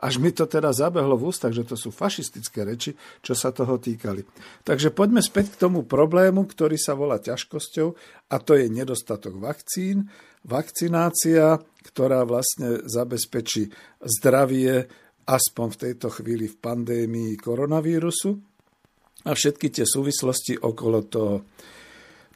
Až mi to teda zabehlo v ústach, že to sú fašistické reči, čo sa toho týkali. Takže poďme späť k tomu problému, ktorý sa volá ťažkosťou, a to je nedostatok vakcín, vakcinácia, ktorá vlastne zabezpečí zdravie aspoň v tejto chvíli v pandémii koronavírusu a všetky tie súvislosti okolo toho.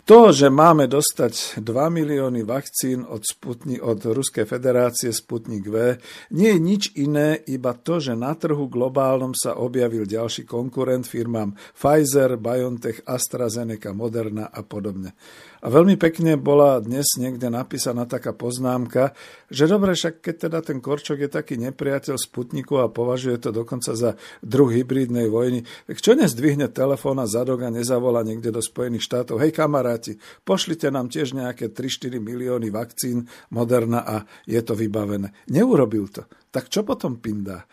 To, že máme dostať 2 milióny vakcín od, Sputni, od Ruskej federácie Sputnik V, nie je nič iné, iba to, že na trhu globálnom sa objavil ďalší konkurent firmám Pfizer, BioNTech, AstraZeneca, Moderna a podobne. A veľmi pekne bola dnes niekde napísaná taká poznámka, že dobre, však keď teda ten Korčok je taký nepriateľ Sputniku a považuje to dokonca za druh hybridnej vojny, tak čo nezdvihne telefón a zadok a nezavola niekde do Spojených štátov, hej kamaráti, pošlite nám tiež nejaké 3-4 milióny vakcín Moderna a je to vybavené. Neurobil to. Tak čo potom pindá?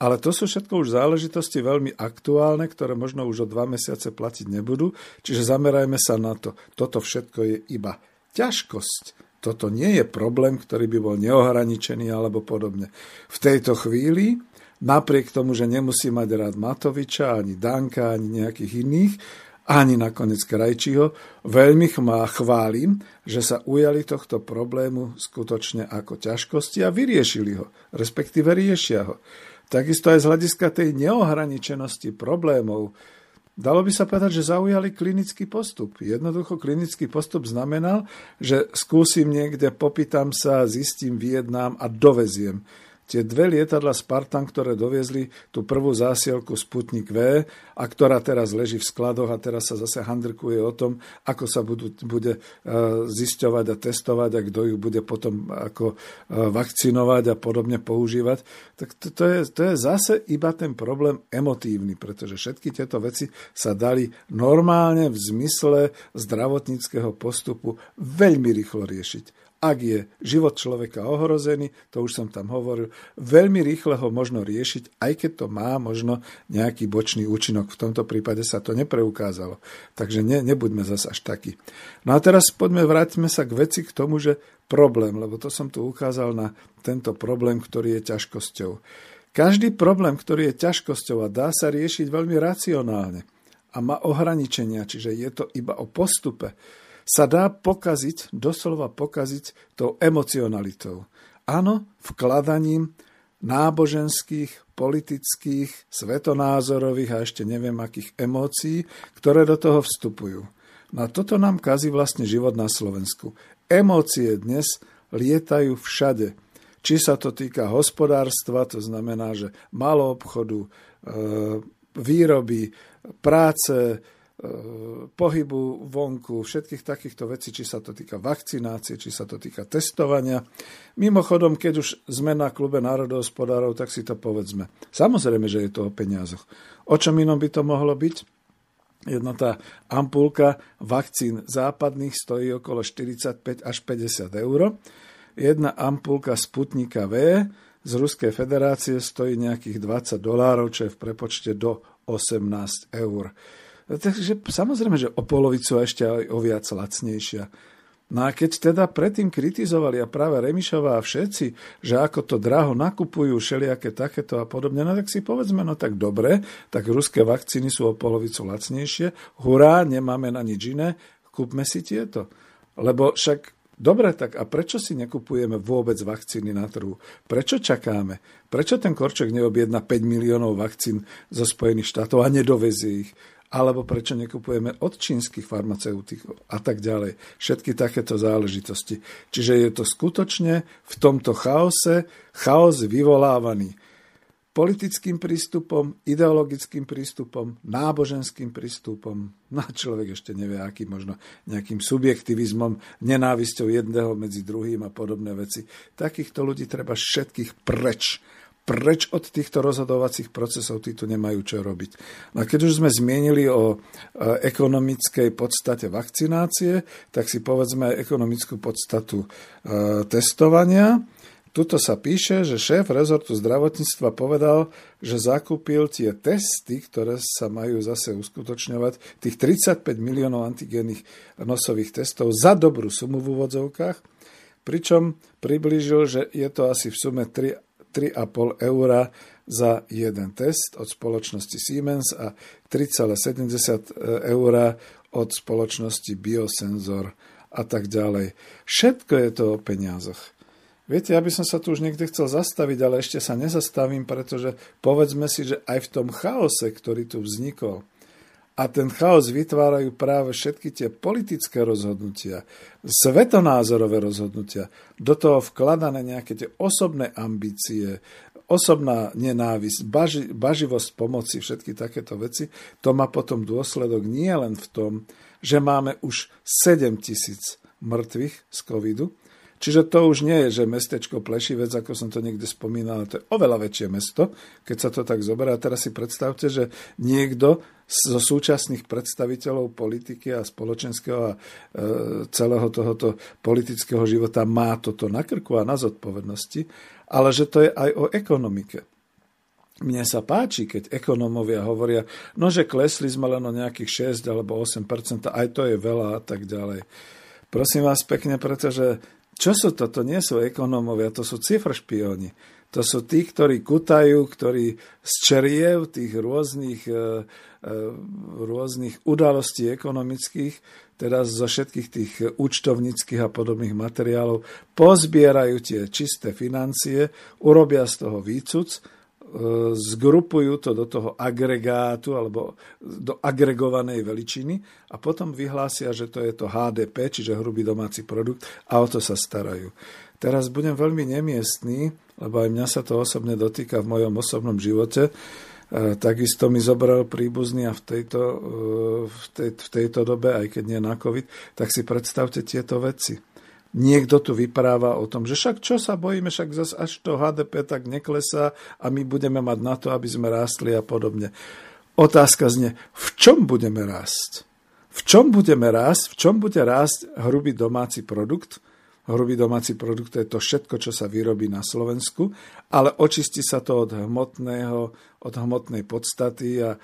Ale to sú všetko už záležitosti veľmi aktuálne, ktoré možno už o dva mesiace platiť nebudú, čiže zamerajme sa na to. Toto všetko je iba ťažkosť. Toto nie je problém, ktorý by bol neohraničený alebo podobne. V tejto chvíli, napriek tomu, že nemusí mať rád Matoviča, ani Danka, ani nejakých iných, ani nakoniec Krajčího, veľmi má chválim, že sa ujali tohto problému skutočne ako ťažkosti a vyriešili ho, respektíve riešia ho. Takisto aj z hľadiska tej neohraničenosti problémov. Dalo by sa povedať, že zaujali klinický postup. Jednoducho klinický postup znamenal, že skúsim niekde, popýtam sa, zistím, vyjednám a doveziem tie dve lietadla Spartan, ktoré doviezli tú prvú zásielku Sputnik V a ktorá teraz leží v skladoch a teraz sa zase handrkuje o tom, ako sa budú, bude e, zisťovať a testovať a kto ju bude potom ako e, vakcinovať a podobne používať, tak to, to, je, to je zase iba ten problém emotívny, pretože všetky tieto veci sa dali normálne v zmysle zdravotníckého postupu veľmi rýchlo riešiť ak je život človeka ohrozený, to už som tam hovoril, veľmi rýchle ho možno riešiť, aj keď to má možno nejaký bočný účinok. V tomto prípade sa to nepreukázalo. Takže ne, nebuďme zase až takí. No a teraz poďme, vrátime sa k veci, k tomu, že problém, lebo to som tu ukázal na tento problém, ktorý je ťažkosťou. Každý problém, ktorý je ťažkosťou a dá sa riešiť veľmi racionálne a má ohraničenia, čiže je to iba o postupe, sa dá pokaziť, doslova pokaziť tou emocionalitou. Áno, vkladaním náboženských, politických, svetonázorových a ešte neviem akých emócií, ktoré do toho vstupujú. No a toto nám kazí vlastne život na Slovensku. Emócie dnes lietajú všade. Či sa to týka hospodárstva, to znamená, že malo obchodu, e, výroby, práce, pohybu vonku, všetkých takýchto vecí, či sa to týka vakcinácie, či sa to týka testovania. Mimochodom, keď už sme na klube národohospodárov, tak si to povedzme. Samozrejme, že je to o peniazoch. O čom inom by to mohlo byť? Jedna tá ampulka vakcín západných stojí okolo 45 až 50 eur. Jedna ampulka Sputnika V z Ruskej federácie stojí nejakých 20 dolárov, čo je v prepočte do 18 eur. Takže samozrejme, že o polovicu a ešte aj o viac lacnejšia. No a keď teda predtým kritizovali a práve Remišová a všetci, že ako to draho nakupujú všelijaké takéto a podobne, no tak si povedzme, no tak dobre, tak ruské vakcíny sú o polovicu lacnejšie, hurá, nemáme na nič iné, kúpme si tieto. Lebo však Dobre, tak a prečo si nekupujeme vôbec vakcíny na trhu? Prečo čakáme? Prečo ten Korčok neobjedná 5 miliónov vakcín zo Spojených štátov a nedovezie ich? Alebo prečo nekupujeme od čínskych farmaceutikov a tak ďalej. Všetky takéto záležitosti. Čiže je to skutočne v tomto chaose, chaos vyvolávaný politickým prístupom, ideologickým prístupom, náboženským prístupom. No človek ešte nevie, aký možno nejakým subjektivizmom, nenávisťou jedného medzi druhým a podobné veci. Takýchto ľudí treba všetkých preč preč od týchto rozhodovacích procesov, tí tu nemajú čo robiť. A keď už sme zmienili o e, ekonomickej podstate vakcinácie, tak si povedzme ekonomickú podstatu e, testovania. Tuto sa píše, že šéf rezortu zdravotníctva povedal, že zakúpil tie testy, ktoré sa majú zase uskutočňovať, tých 35 miliónov antigénnych nosových testov za dobrú sumu v úvodzovkách, pričom priblížil, že je to asi v sume 3 3,5 eura za jeden test od spoločnosti Siemens a 3,70 eura od spoločnosti Biosensor a tak ďalej. Všetko je to o peniazoch. Viete, ja by som sa tu už niekde chcel zastaviť, ale ešte sa nezastavím, pretože povedzme si, že aj v tom chaose, ktorý tu vznikol, a ten chaos vytvárajú práve všetky tie politické rozhodnutia, svetonázorové rozhodnutia, do toho vkladané nejaké tie osobné ambície, osobná nenávisť, baži, baživosť pomoci, všetky takéto veci, to má potom dôsledok nie len v tom, že máme už 7 tisíc mŕtvych z covidu, Čiže to už nie je, že mestečko Plešivec, ako som to niekde spomínal, to je oveľa väčšie mesto, keď sa to tak zoberá. Teraz si predstavte, že niekto zo súčasných predstaviteľov politiky a spoločenského a e, celého tohoto politického života má toto na krku a na zodpovednosti, ale že to je aj o ekonomike. Mne sa páči, keď ekonómovia hovoria, no že klesli sme len o nejakých 6 alebo 8% aj to je veľa a tak ďalej. Prosím vás pekne, pretože čo sú to? To nie sú ekonómovia, to sú cifršpioni. To sú tí, ktorí kutajú, ktorí z čeriev tých rôznych, e, e, rôznych udalostí ekonomických, teda zo všetkých tých účtovníckých a podobných materiálov, pozbierajú tie čisté financie, urobia z toho výcuc, zgrupujú to do toho agregátu alebo do agregovanej veličiny a potom vyhlásia, že to je to HDP, čiže hrubý domáci produkt a o to sa starajú. Teraz budem veľmi nemiestný, lebo aj mňa sa to osobne dotýka v mojom osobnom živote. E, takisto mi zobral príbuzný a v tejto, e, v, tej, v tejto dobe, aj keď nie na COVID, tak si predstavte tieto veci niekto tu vypráva o tom, že však čo sa bojíme, však zase až to HDP tak neklesá a my budeme mať na to, aby sme rástli a podobne. Otázka znie, v čom budeme rásť? V čom budeme rásť? V čom bude rásť hrubý domáci produkt? Hrubý domáci produkt je to všetko, čo sa vyrobí na Slovensku, ale očistí sa to od hmotného, od hmotnej podstaty a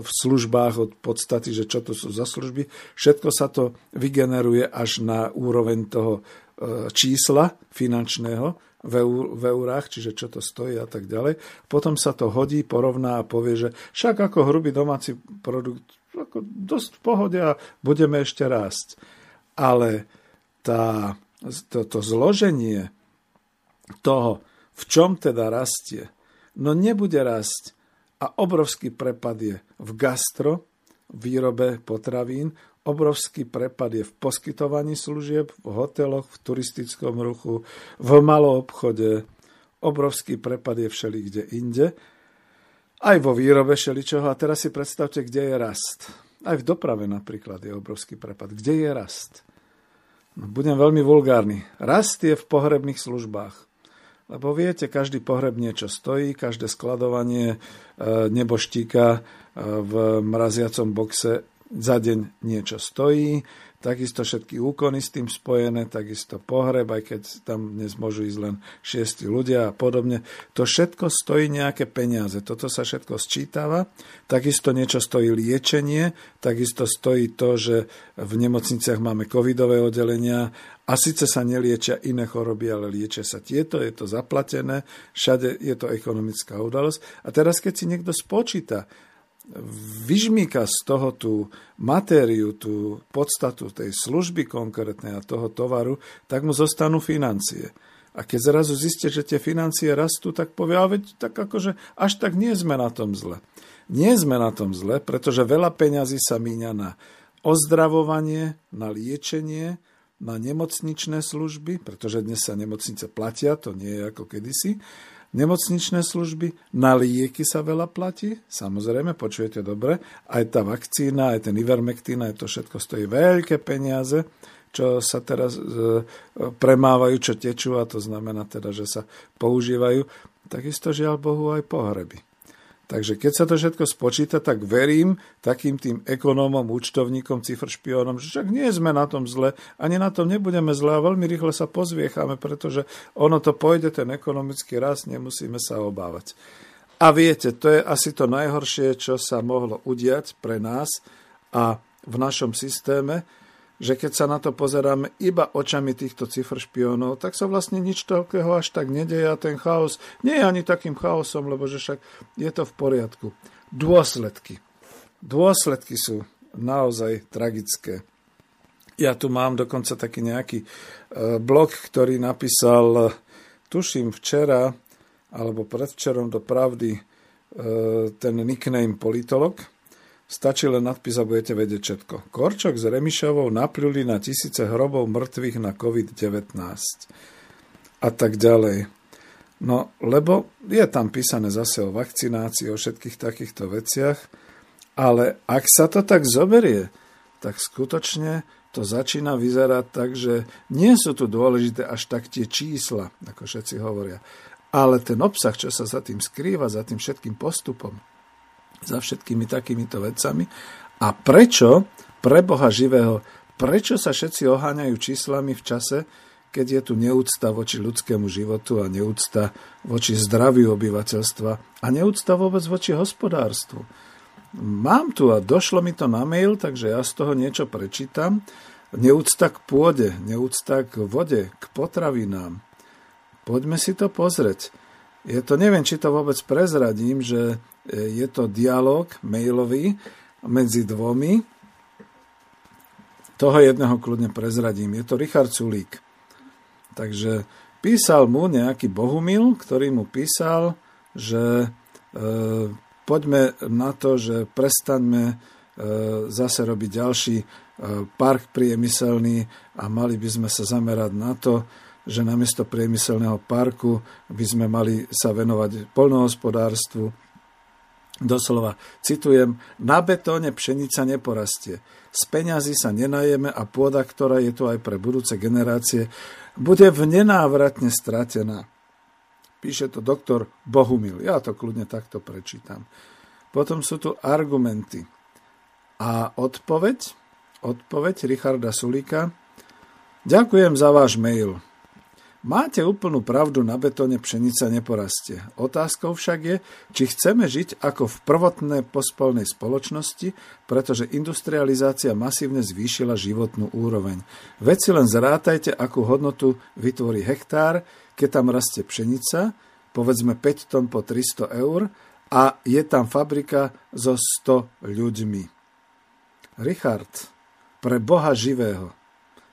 v službách od podstaty, že čo to sú za služby. Všetko sa to vygeneruje až na úroveň toho e, čísla finančného v, eur, eurách, čiže čo to stojí a tak ďalej. Potom sa to hodí, porovná a povie, že však ako hrubý domáci produkt ako dosť v pohode a budeme ešte rásť. Ale tá, to, to zloženie toho, v čom teda rastie, no nebude rásť a obrovský prepad je v gastro, výrobe potravín, obrovský prepad je v poskytovaní služieb, v hoteloch, v turistickom ruchu, v maloobchode, obrovský prepad je všelikde inde, aj vo výrobe všeličoho. A teraz si predstavte, kde je rast. Aj v doprave napríklad je obrovský prepad. Kde je rast? No, budem veľmi vulgárny. Rast je v pohrebných službách. Lebo viete, každý pohreb niečo stojí, každé skladovanie e, neboštíka e, v mraziacom boxe za deň niečo stojí, takisto všetky úkony s tým spojené, takisto pohreb, aj keď tam dnes môžu ísť len šiesti ľudia a podobne. To všetko stojí nejaké peniaze, toto sa všetko sčítava, takisto niečo stojí liečenie, takisto stojí to, že v nemocniciach máme covidové oddelenia a síce sa neliečia iné choroby, ale liečia sa tieto, je to zaplatené, všade je to ekonomická udalosť. A teraz, keď si niekto spočíta, vyžmíka z toho tú matériu, tú podstatu tej služby konkrétnej a toho tovaru, tak mu zostanú financie. A keď zrazu zistíte, že tie financie rastú, tak povie, ale veď tak akože až tak nie sme na tom zle. Nie sme na tom zle, pretože veľa peňazí sa míňa na ozdravovanie, na liečenie, na nemocničné služby, pretože dnes sa nemocnice platia, to nie je ako kedysi, nemocničné služby, na lieky sa veľa platí, samozrejme, počujete dobre, aj tá vakcína, aj ten ivermectin, aj to všetko stojí veľké peniaze, čo sa teraz e, premávajú, čo tečú a to znamená teda, že sa používajú. Takisto žiaľ Bohu aj pohreby. Takže keď sa to všetko spočíta, tak verím takým tým ekonómom, účtovníkom, cifršpiónom, že však nie sme na tom zle, ani na tom nebudeme zle a veľmi rýchle sa pozviechame, pretože ono to pôjde, ten ekonomický rast, nemusíme sa obávať. A viete, to je asi to najhoršie, čo sa mohlo udiať pre nás a v našom systéme, že keď sa na to pozeráme iba očami týchto cifr špiónov, tak sa vlastne nič toľkého až tak nedeje a ten chaos nie je ani takým chaosom, lebo že však je to v poriadku. Dôsledky. Dôsledky sú naozaj tragické. Ja tu mám dokonca taký nejaký e, blog, ktorý napísal, tuším včera, alebo predvčerom do pravdy, e, ten nickname politolog, Stačí len nadpis a budete vedieť všetko. Korčok s Remišovou napľuli na tisíce hrobov mŕtvych na COVID-19. A tak ďalej. No, lebo je tam písané zase o vakcinácii, o všetkých takýchto veciach, ale ak sa to tak zoberie, tak skutočne to začína vyzerať tak, že nie sú tu dôležité až tak tie čísla, ako všetci hovoria, ale ten obsah, čo sa za tým skrýva, za tým všetkým postupom, za všetkými takýmito vecami. A prečo, pre Boha živého, prečo sa všetci oháňajú číslami v čase, keď je tu neúcta voči ľudskému životu a neúcta voči zdraviu obyvateľstva a neúcta vôbec voči hospodárstvu. Mám tu a došlo mi to na mail, takže ja z toho niečo prečítam. Neúcta k pôde, neúcta k vode, k potravinám. Poďme si to pozrieť. Je to, neviem, či to vôbec prezradím, že E, je to dialog mailový medzi dvomi. Toho jedného kľudne prezradím. Je to Richard Sulík. Takže písal mu nejaký Bohumil, ktorý mu písal, že e, poďme na to, že prestaňme e, zase robiť ďalší e, park priemyselný a mali by sme sa zamerať na to, že namiesto priemyselného parku by sme mali sa venovať polnohospodárstvu, Doslova citujem, na betóne pšenica neporastie. Z peňazí sa nenajeme a pôda, ktorá je tu aj pre budúce generácie, bude v nenávratne stratená. Píše to doktor Bohumil. Ja to kľudne takto prečítam. Potom sú tu argumenty. A odpoveď? Odpoveď Richarda Sulika. Ďakujem za váš mail. Máte úplnú pravdu, na betóne pšenica neporastie. Otázkou však je, či chceme žiť ako v prvotnej pospolnej spoločnosti, pretože industrializácia masívne zvýšila životnú úroveň. Veď si len zrátajte, akú hodnotu vytvorí hektár, keď tam rastie pšenica, povedzme 5 tón po 300 eur, a je tam fabrika so 100 ľuďmi. Richard, pre Boha živého,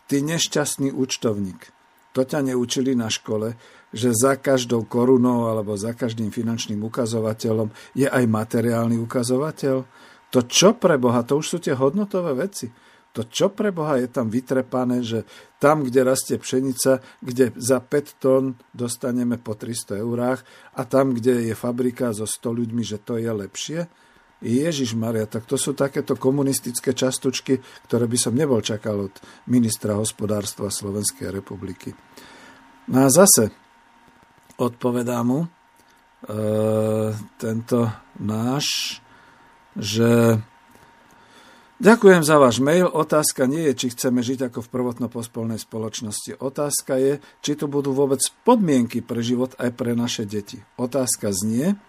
ty nešťastný účtovník – to ťa neučili na škole, že za každou korunou alebo za každým finančným ukazovateľom je aj materiálny ukazovateľ? To čo pre Boha? To už sú tie hodnotové veci. To čo pre Boha je tam vytrepané, že tam, kde rastie pšenica, kde za 5 tón dostaneme po 300 eurách a tam, kde je fabrika so 100 ľuďmi, že to je lepšie? Ježiš Maria, tak to sú takéto komunistické častučky, ktoré by som nebol čakal od ministra hospodárstva Slovenskej republiky. No a zase odpovedá mu e, tento náš, že Ďakujem za váš mail. Otázka nie je, či chceme žiť ako v prvotno-pospolnej spoločnosti. Otázka je, či tu budú vôbec podmienky pre život aj pre naše deti. Otázka znie,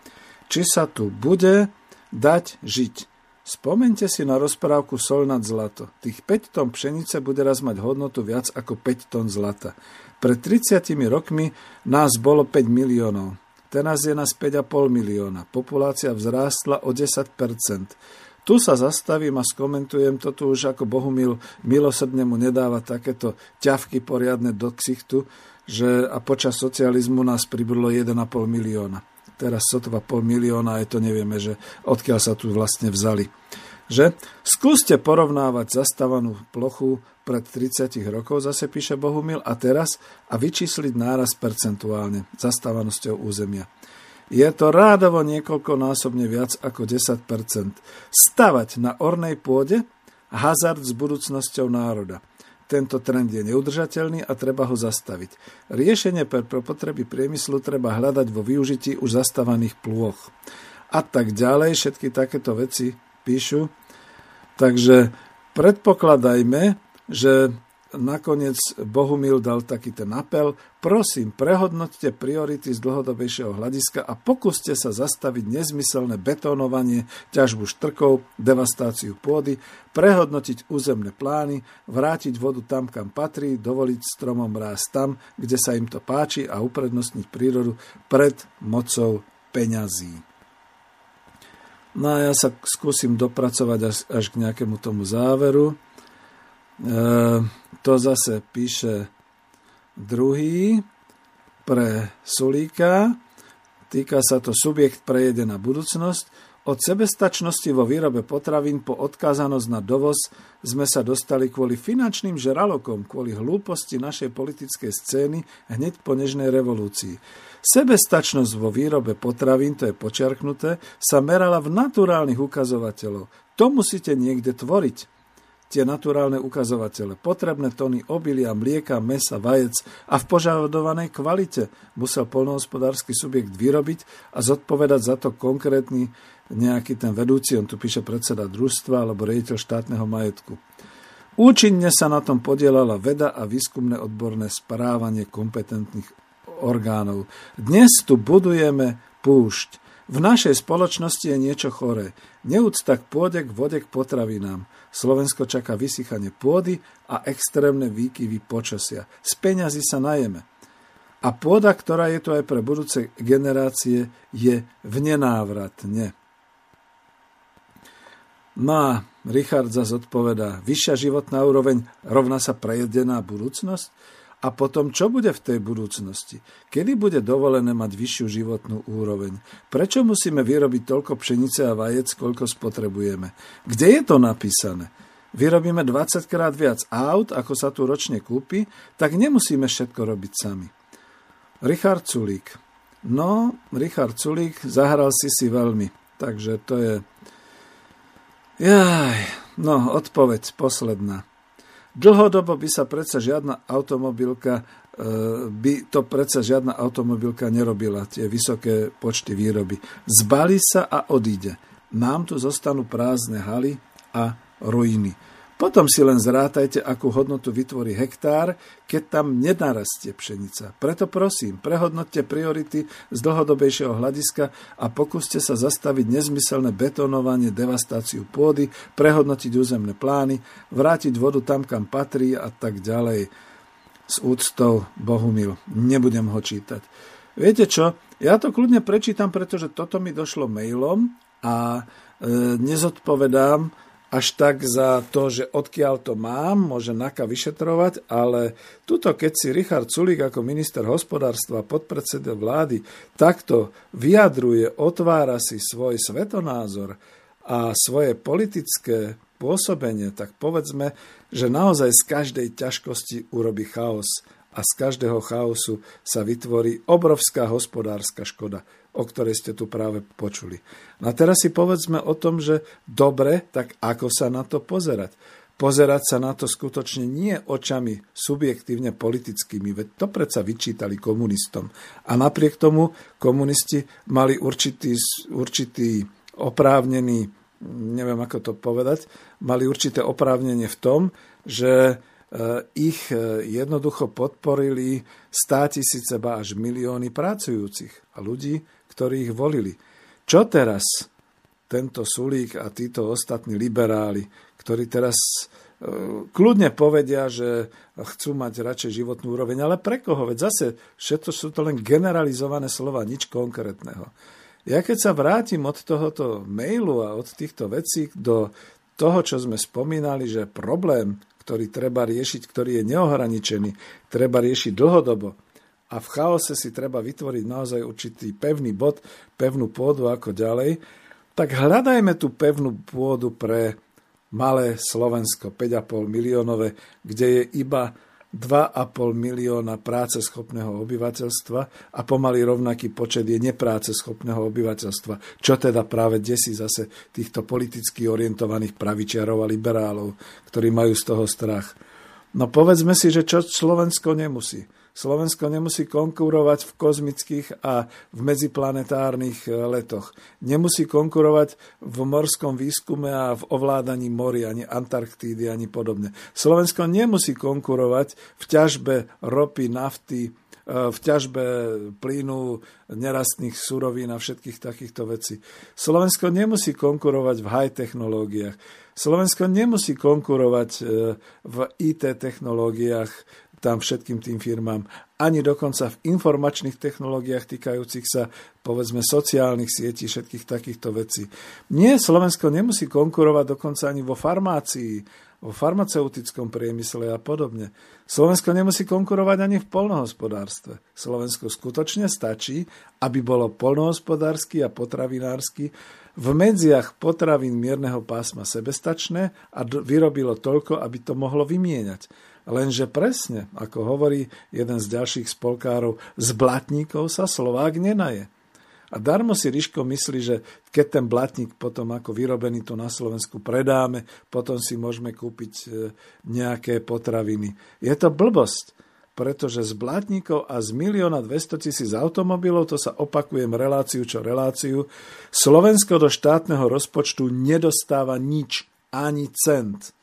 či sa tu bude dať žiť. Spomente si na rozprávku Sol nad zlato. Tých 5 tón pšenice bude raz mať hodnotu viac ako 5 tón zlata. Pred 30 rokmi nás bolo 5 miliónov. Teraz je nás 5,5 milióna. Populácia vzrástla o 10% tu sa zastavím a skomentujem to tu už ako Bohumil milosrdne mu nedáva takéto ťavky poriadne do ksichtu, že a počas socializmu nás pribudlo 1,5 milióna. Teraz sotva pol milióna, aj to nevieme, že odkiaľ sa tu vlastne vzali. Že? Skúste porovnávať zastávanú plochu pred 30 rokov, zase píše Bohumil, a teraz a vyčísliť náraz percentuálne zastávanosťou územia. Je to rádovo niekoľkonásobne viac ako 10% Stavať na ornej pôde hazard s budúcnosťou národa. Tento trend je neudržateľný a treba ho zastaviť. Riešenie pre potreby priemyslu treba hľadať vo využití už zastávaných plôch. A tak ďalej, všetky takéto veci píšu. Takže predpokladajme, že nakoniec Bohumil dal taký ten apel. Prosím, prehodnoťte priority z dlhodobejšieho hľadiska a pokúste sa zastaviť nezmyselné betónovanie, ťažbu štrkov, devastáciu pôdy, prehodnotiť územné plány, vrátiť vodu tam, kam patrí, dovoliť stromom rásť tam, kde sa im to páči a uprednostniť prírodu pred mocou peňazí. No a ja sa skúsim dopracovať až, až k nejakému tomu záveru. E, to zase píše druhý pre Sulíka. Týka sa to subjekt prejede na budúcnosť. Od sebestačnosti vo výrobe potravín po odkázanosť na dovoz sme sa dostali kvôli finančným žralokom, kvôli hlúposti našej politickej scény hneď po nežnej revolúcii. Sebestačnosť vo výrobe potravín, to je počiarknuté, sa merala v naturálnych ukazovateľov. To musíte niekde tvoriť tie naturálne ukazovatele. Potrebné tony obilia, mlieka, mesa, vajec a v požadovanej kvalite musel polnohospodársky subjekt vyrobiť a zodpovedať za to konkrétny nejaký ten vedúci, on tu píše predseda družstva alebo rejiteľ štátneho majetku. Účinne sa na tom podielala veda a výskumné odborné správanie kompetentných orgánov. Dnes tu budujeme púšť. V našej spoločnosti je niečo choré. Neúcta k pôde, k vode, k potravinám. Slovensko čaká vysychanie pôdy a extrémne výkyvy počasia. Z peňazí sa najeme. A pôda, ktorá je tu aj pre budúce generácie, je v nenávratne. No a Richard zase odpovedá, vyššia životná úroveň rovná sa prejedená budúcnosť? A potom, čo bude v tej budúcnosti? Kedy bude dovolené mať vyššiu životnú úroveň? Prečo musíme vyrobiť toľko pšenice a vajec, koľko spotrebujeme? Kde je to napísané? Vyrobíme 20 krát viac aut, ako sa tu ročne kúpi, tak nemusíme všetko robiť sami. Richard Sulík. No, Richard Sulík zahral si si veľmi. Takže to je... Jaj, no, odpoveď posledná. Dlhodobo by sa predsa žiadna automobilka e, by to predsa žiadna automobilka nerobila, tie vysoké počty výroby. Zbali sa a odíde. Nám tu zostanú prázdne haly a ruiny. Potom si len zrátajte, akú hodnotu vytvorí hektár, keď tam nenarastie pšenica. Preto prosím, prehodnotte priority z dlhodobejšieho hľadiska a pokúste sa zastaviť nezmyselné betonovanie, devastáciu pôdy, prehodnotiť územné plány, vrátiť vodu tam, kam patrí a tak ďalej. S úctou Bohumil. Nebudem ho čítať. Viete čo? Ja to kľudne prečítam, pretože toto mi došlo mailom a e, nezodpovedám až tak za to, že odkiaľ to mám, môže NAKA vyšetrovať, ale tuto, keď si Richard Sulík ako minister hospodárstva, podpredseda vlády, takto vyjadruje, otvára si svoj svetonázor a svoje politické pôsobenie, tak povedzme, že naozaj z každej ťažkosti urobí chaos a z každého chaosu sa vytvorí obrovská hospodárska škoda o ktorej ste tu práve počuli. No a teraz si povedzme o tom, že dobre, tak ako sa na to pozerať? Pozerať sa na to skutočne nie očami subjektívne politickými, veď to predsa vyčítali komunistom. A napriek tomu komunisti mali určitý, určitý oprávnený, neviem ako to povedať, mali určité oprávnenie v tom, že e, ich e, jednoducho podporili stá tisíce, až milióny pracujúcich a ľudí, ktorí ich volili. Čo teraz tento Sulík a títo ostatní liberáli, ktorí teraz kľudne povedia, že chcú mať radšej životnú úroveň, ale pre koho? Veď zase všetko sú to len generalizované slova, nič konkrétneho. Ja keď sa vrátim od tohoto mailu a od týchto vecí do toho, čo sme spomínali, že problém, ktorý treba riešiť, ktorý je neohraničený, treba riešiť dlhodobo, a v chaose si treba vytvoriť naozaj určitý pevný bod, pevnú pôdu ako ďalej, tak hľadajme tú pevnú pôdu pre malé Slovensko, 5,5 miliónové, kde je iba 2,5 milióna práce schopného obyvateľstva a pomaly rovnaký počet je nepráce schopného obyvateľstva, čo teda práve desí zase týchto politicky orientovaných pravičiarov a liberálov, ktorí majú z toho strach. No povedzme si, že čo Slovensko nemusí. Slovensko nemusí konkurovať v kozmických a v medziplanetárnych e, letoch. Nemusí konkurovať v morskom výskume a v ovládaní mori, ani Antarktídy, ani podobne. Slovensko nemusí konkurovať v ťažbe ropy, nafty, e, v ťažbe plynu, nerastných surovín a všetkých takýchto vecí. Slovensko nemusí konkurovať v high technológiách. Slovensko nemusí konkurovať e, v IT technológiách tam všetkým tým firmám, ani dokonca v informačných technológiách týkajúcich sa, povedzme, sociálnych sietí, všetkých takýchto vecí. Nie, Slovensko nemusí konkurovať dokonca ani vo farmácii, vo farmaceutickom priemysle a podobne. Slovensko nemusí konkurovať ani v polnohospodárstve. Slovensko skutočne stačí, aby bolo polnohospodársky a potravinársky v medziach potravín mierneho pásma sebestačné a vyrobilo toľko, aby to mohlo vymieňať. Lenže presne, ako hovorí jeden z ďalších spolkárov, z blatníkov sa Slovák nenaje. A darmo si Riško myslí, že keď ten blatník potom ako vyrobený tu na Slovensku predáme, potom si môžeme kúpiť e, nejaké potraviny. Je to blbosť, pretože z blatníkov a z milióna 200 tisíc automobilov, to sa opakujem reláciu čo reláciu, Slovensko do štátneho rozpočtu nedostáva nič, ani cent.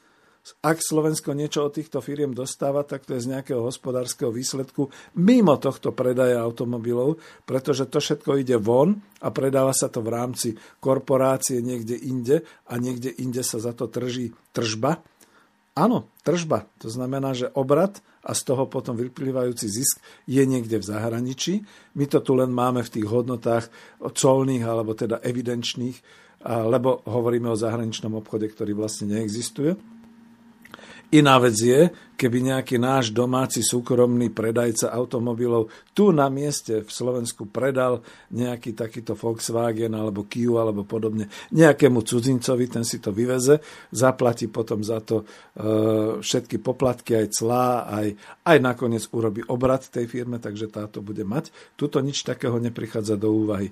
Ak Slovensko niečo od týchto firiem dostáva, tak to je z nejakého hospodárskeho výsledku mimo tohto predaja automobilov, pretože to všetko ide von a predáva sa to v rámci korporácie niekde inde a niekde inde sa za to trží tržba. Áno, tržba. To znamená, že obrad a z toho potom vyplývajúci zisk je niekde v zahraničí. My to tu len máme v tých hodnotách colných alebo teda evidenčných, lebo hovoríme o zahraničnom obchode, ktorý vlastne neexistuje. Iná vec je, keby nejaký náš domáci súkromný predajca automobilov tu na mieste v Slovensku predal nejaký takýto Volkswagen alebo Kia alebo podobne nejakému cudzincovi, ten si to vyveze, zaplatí potom za to e, všetky poplatky, aj clá, aj, aj nakoniec urobí obrad tej firme, takže táto bude mať. Tuto nič takého neprichádza do úvahy.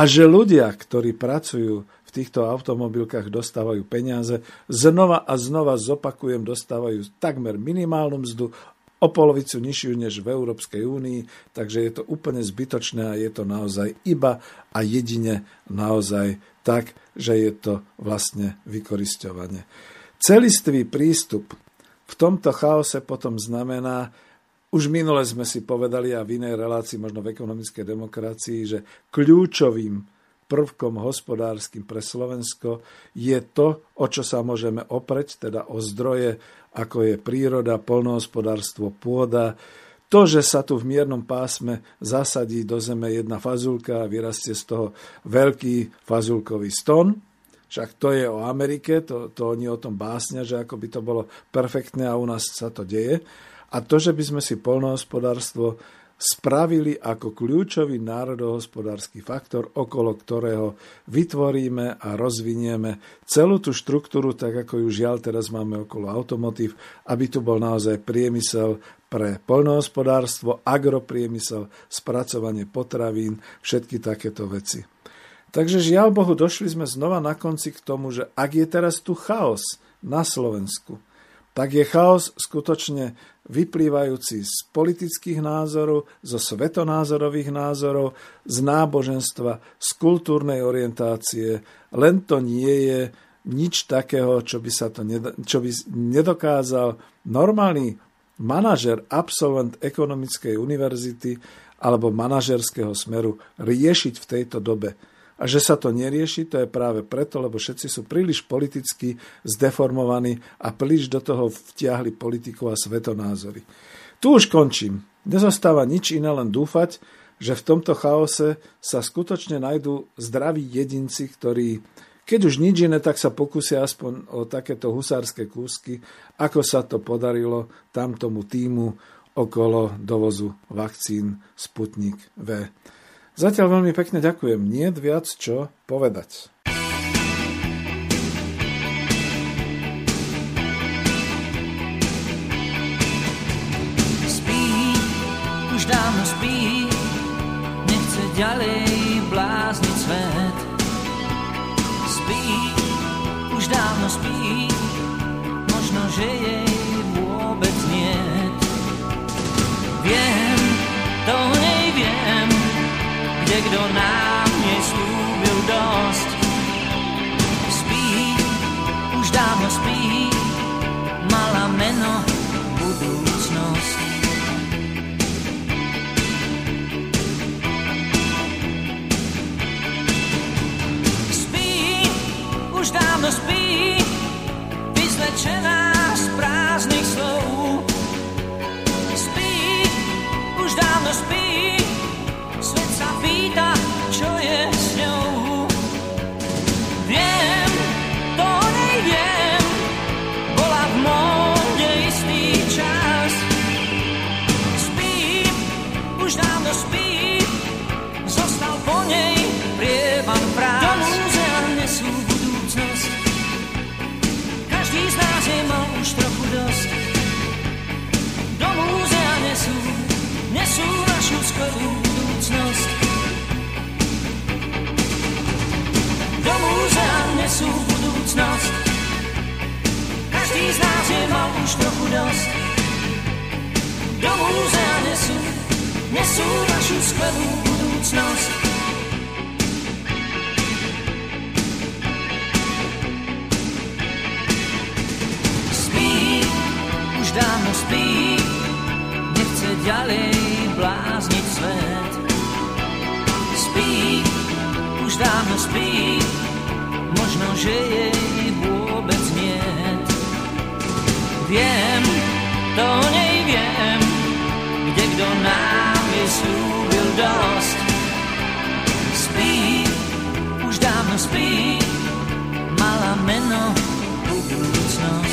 A že ľudia, ktorí pracujú v týchto automobilkách, dostávajú peniaze, znova a znova zopakujem, dostávajú takmer minimálnu mzdu, o polovicu nižšiu než v Európskej únii, takže je to úplne zbytočné a je to naozaj iba a jedine naozaj tak, že je to vlastne vykoristovanie. Celistvý prístup v tomto chaose potom znamená, už minule sme si povedali a v inej relácii, možno v ekonomickej demokracii, že kľúčovým prvkom hospodárskym pre Slovensko je to, o čo sa môžeme opreť, teda o zdroje, ako je príroda, polnohospodárstvo, pôda, to, že sa tu v miernom pásme zasadí do zeme jedna fazulka a vyrastie z toho veľký fazulkový ston, však to je o Amerike, to, to oni o tom básnia, že ako by to bolo perfektné a u nás sa to deje. A to, že by sme si polnohospodárstvo spravili ako kľúčový národohospodársky faktor, okolo ktorého vytvoríme a rozvinieme celú tú štruktúru, tak ako ju žiaľ teraz máme okolo automotív, aby tu bol naozaj priemysel pre poľnohospodárstvo, agropriemysel, spracovanie potravín, všetky takéto veci. Takže žiaľ Bohu, došli sme znova na konci k tomu, že ak je teraz tu chaos na Slovensku, tak je chaos skutočne vyplývajúci z politických názorov, zo svetonázorových názorov, z náboženstva, z kultúrnej orientácie. Len to nie je nič takého, čo by, sa to nedo, čo by nedokázal normálny manažer, absolvent ekonomickej univerzity alebo manažerského smeru riešiť v tejto dobe. A že sa to nerieši, to je práve preto, lebo všetci sú príliš politicky zdeformovaní a príliš do toho vtiahli politiku a svetonázory. Tu už končím. Nezostáva nič iné, len dúfať, že v tomto chaose sa skutočne nájdú zdraví jedinci, ktorí, keď už nič iné, tak sa pokúsia aspoň o takéto husárske kúsky, ako sa to podarilo tam tomu týmu okolo dovozu vakcín Sputnik V. Zatiaľ veľmi pekne ďakujem. Nie viac čo povedať. Kde kto nám neslúbil dosť. Spí, už dávno spí, mala meno budúcnosť. Spí, už dávno spí, vyzlečená Je mal už trochu dosť. Do múzea nesú, nesú našu skvelú budúcnosť. Spí, už dávno spí, nechce ďalej blázniť svet. Spí, už dávno spí, možno, že jej vôbec nie. Viem, to nej viem, kde kto nám je slúbil dosť. Spí, už dávno spí, mala meno budúcnosť.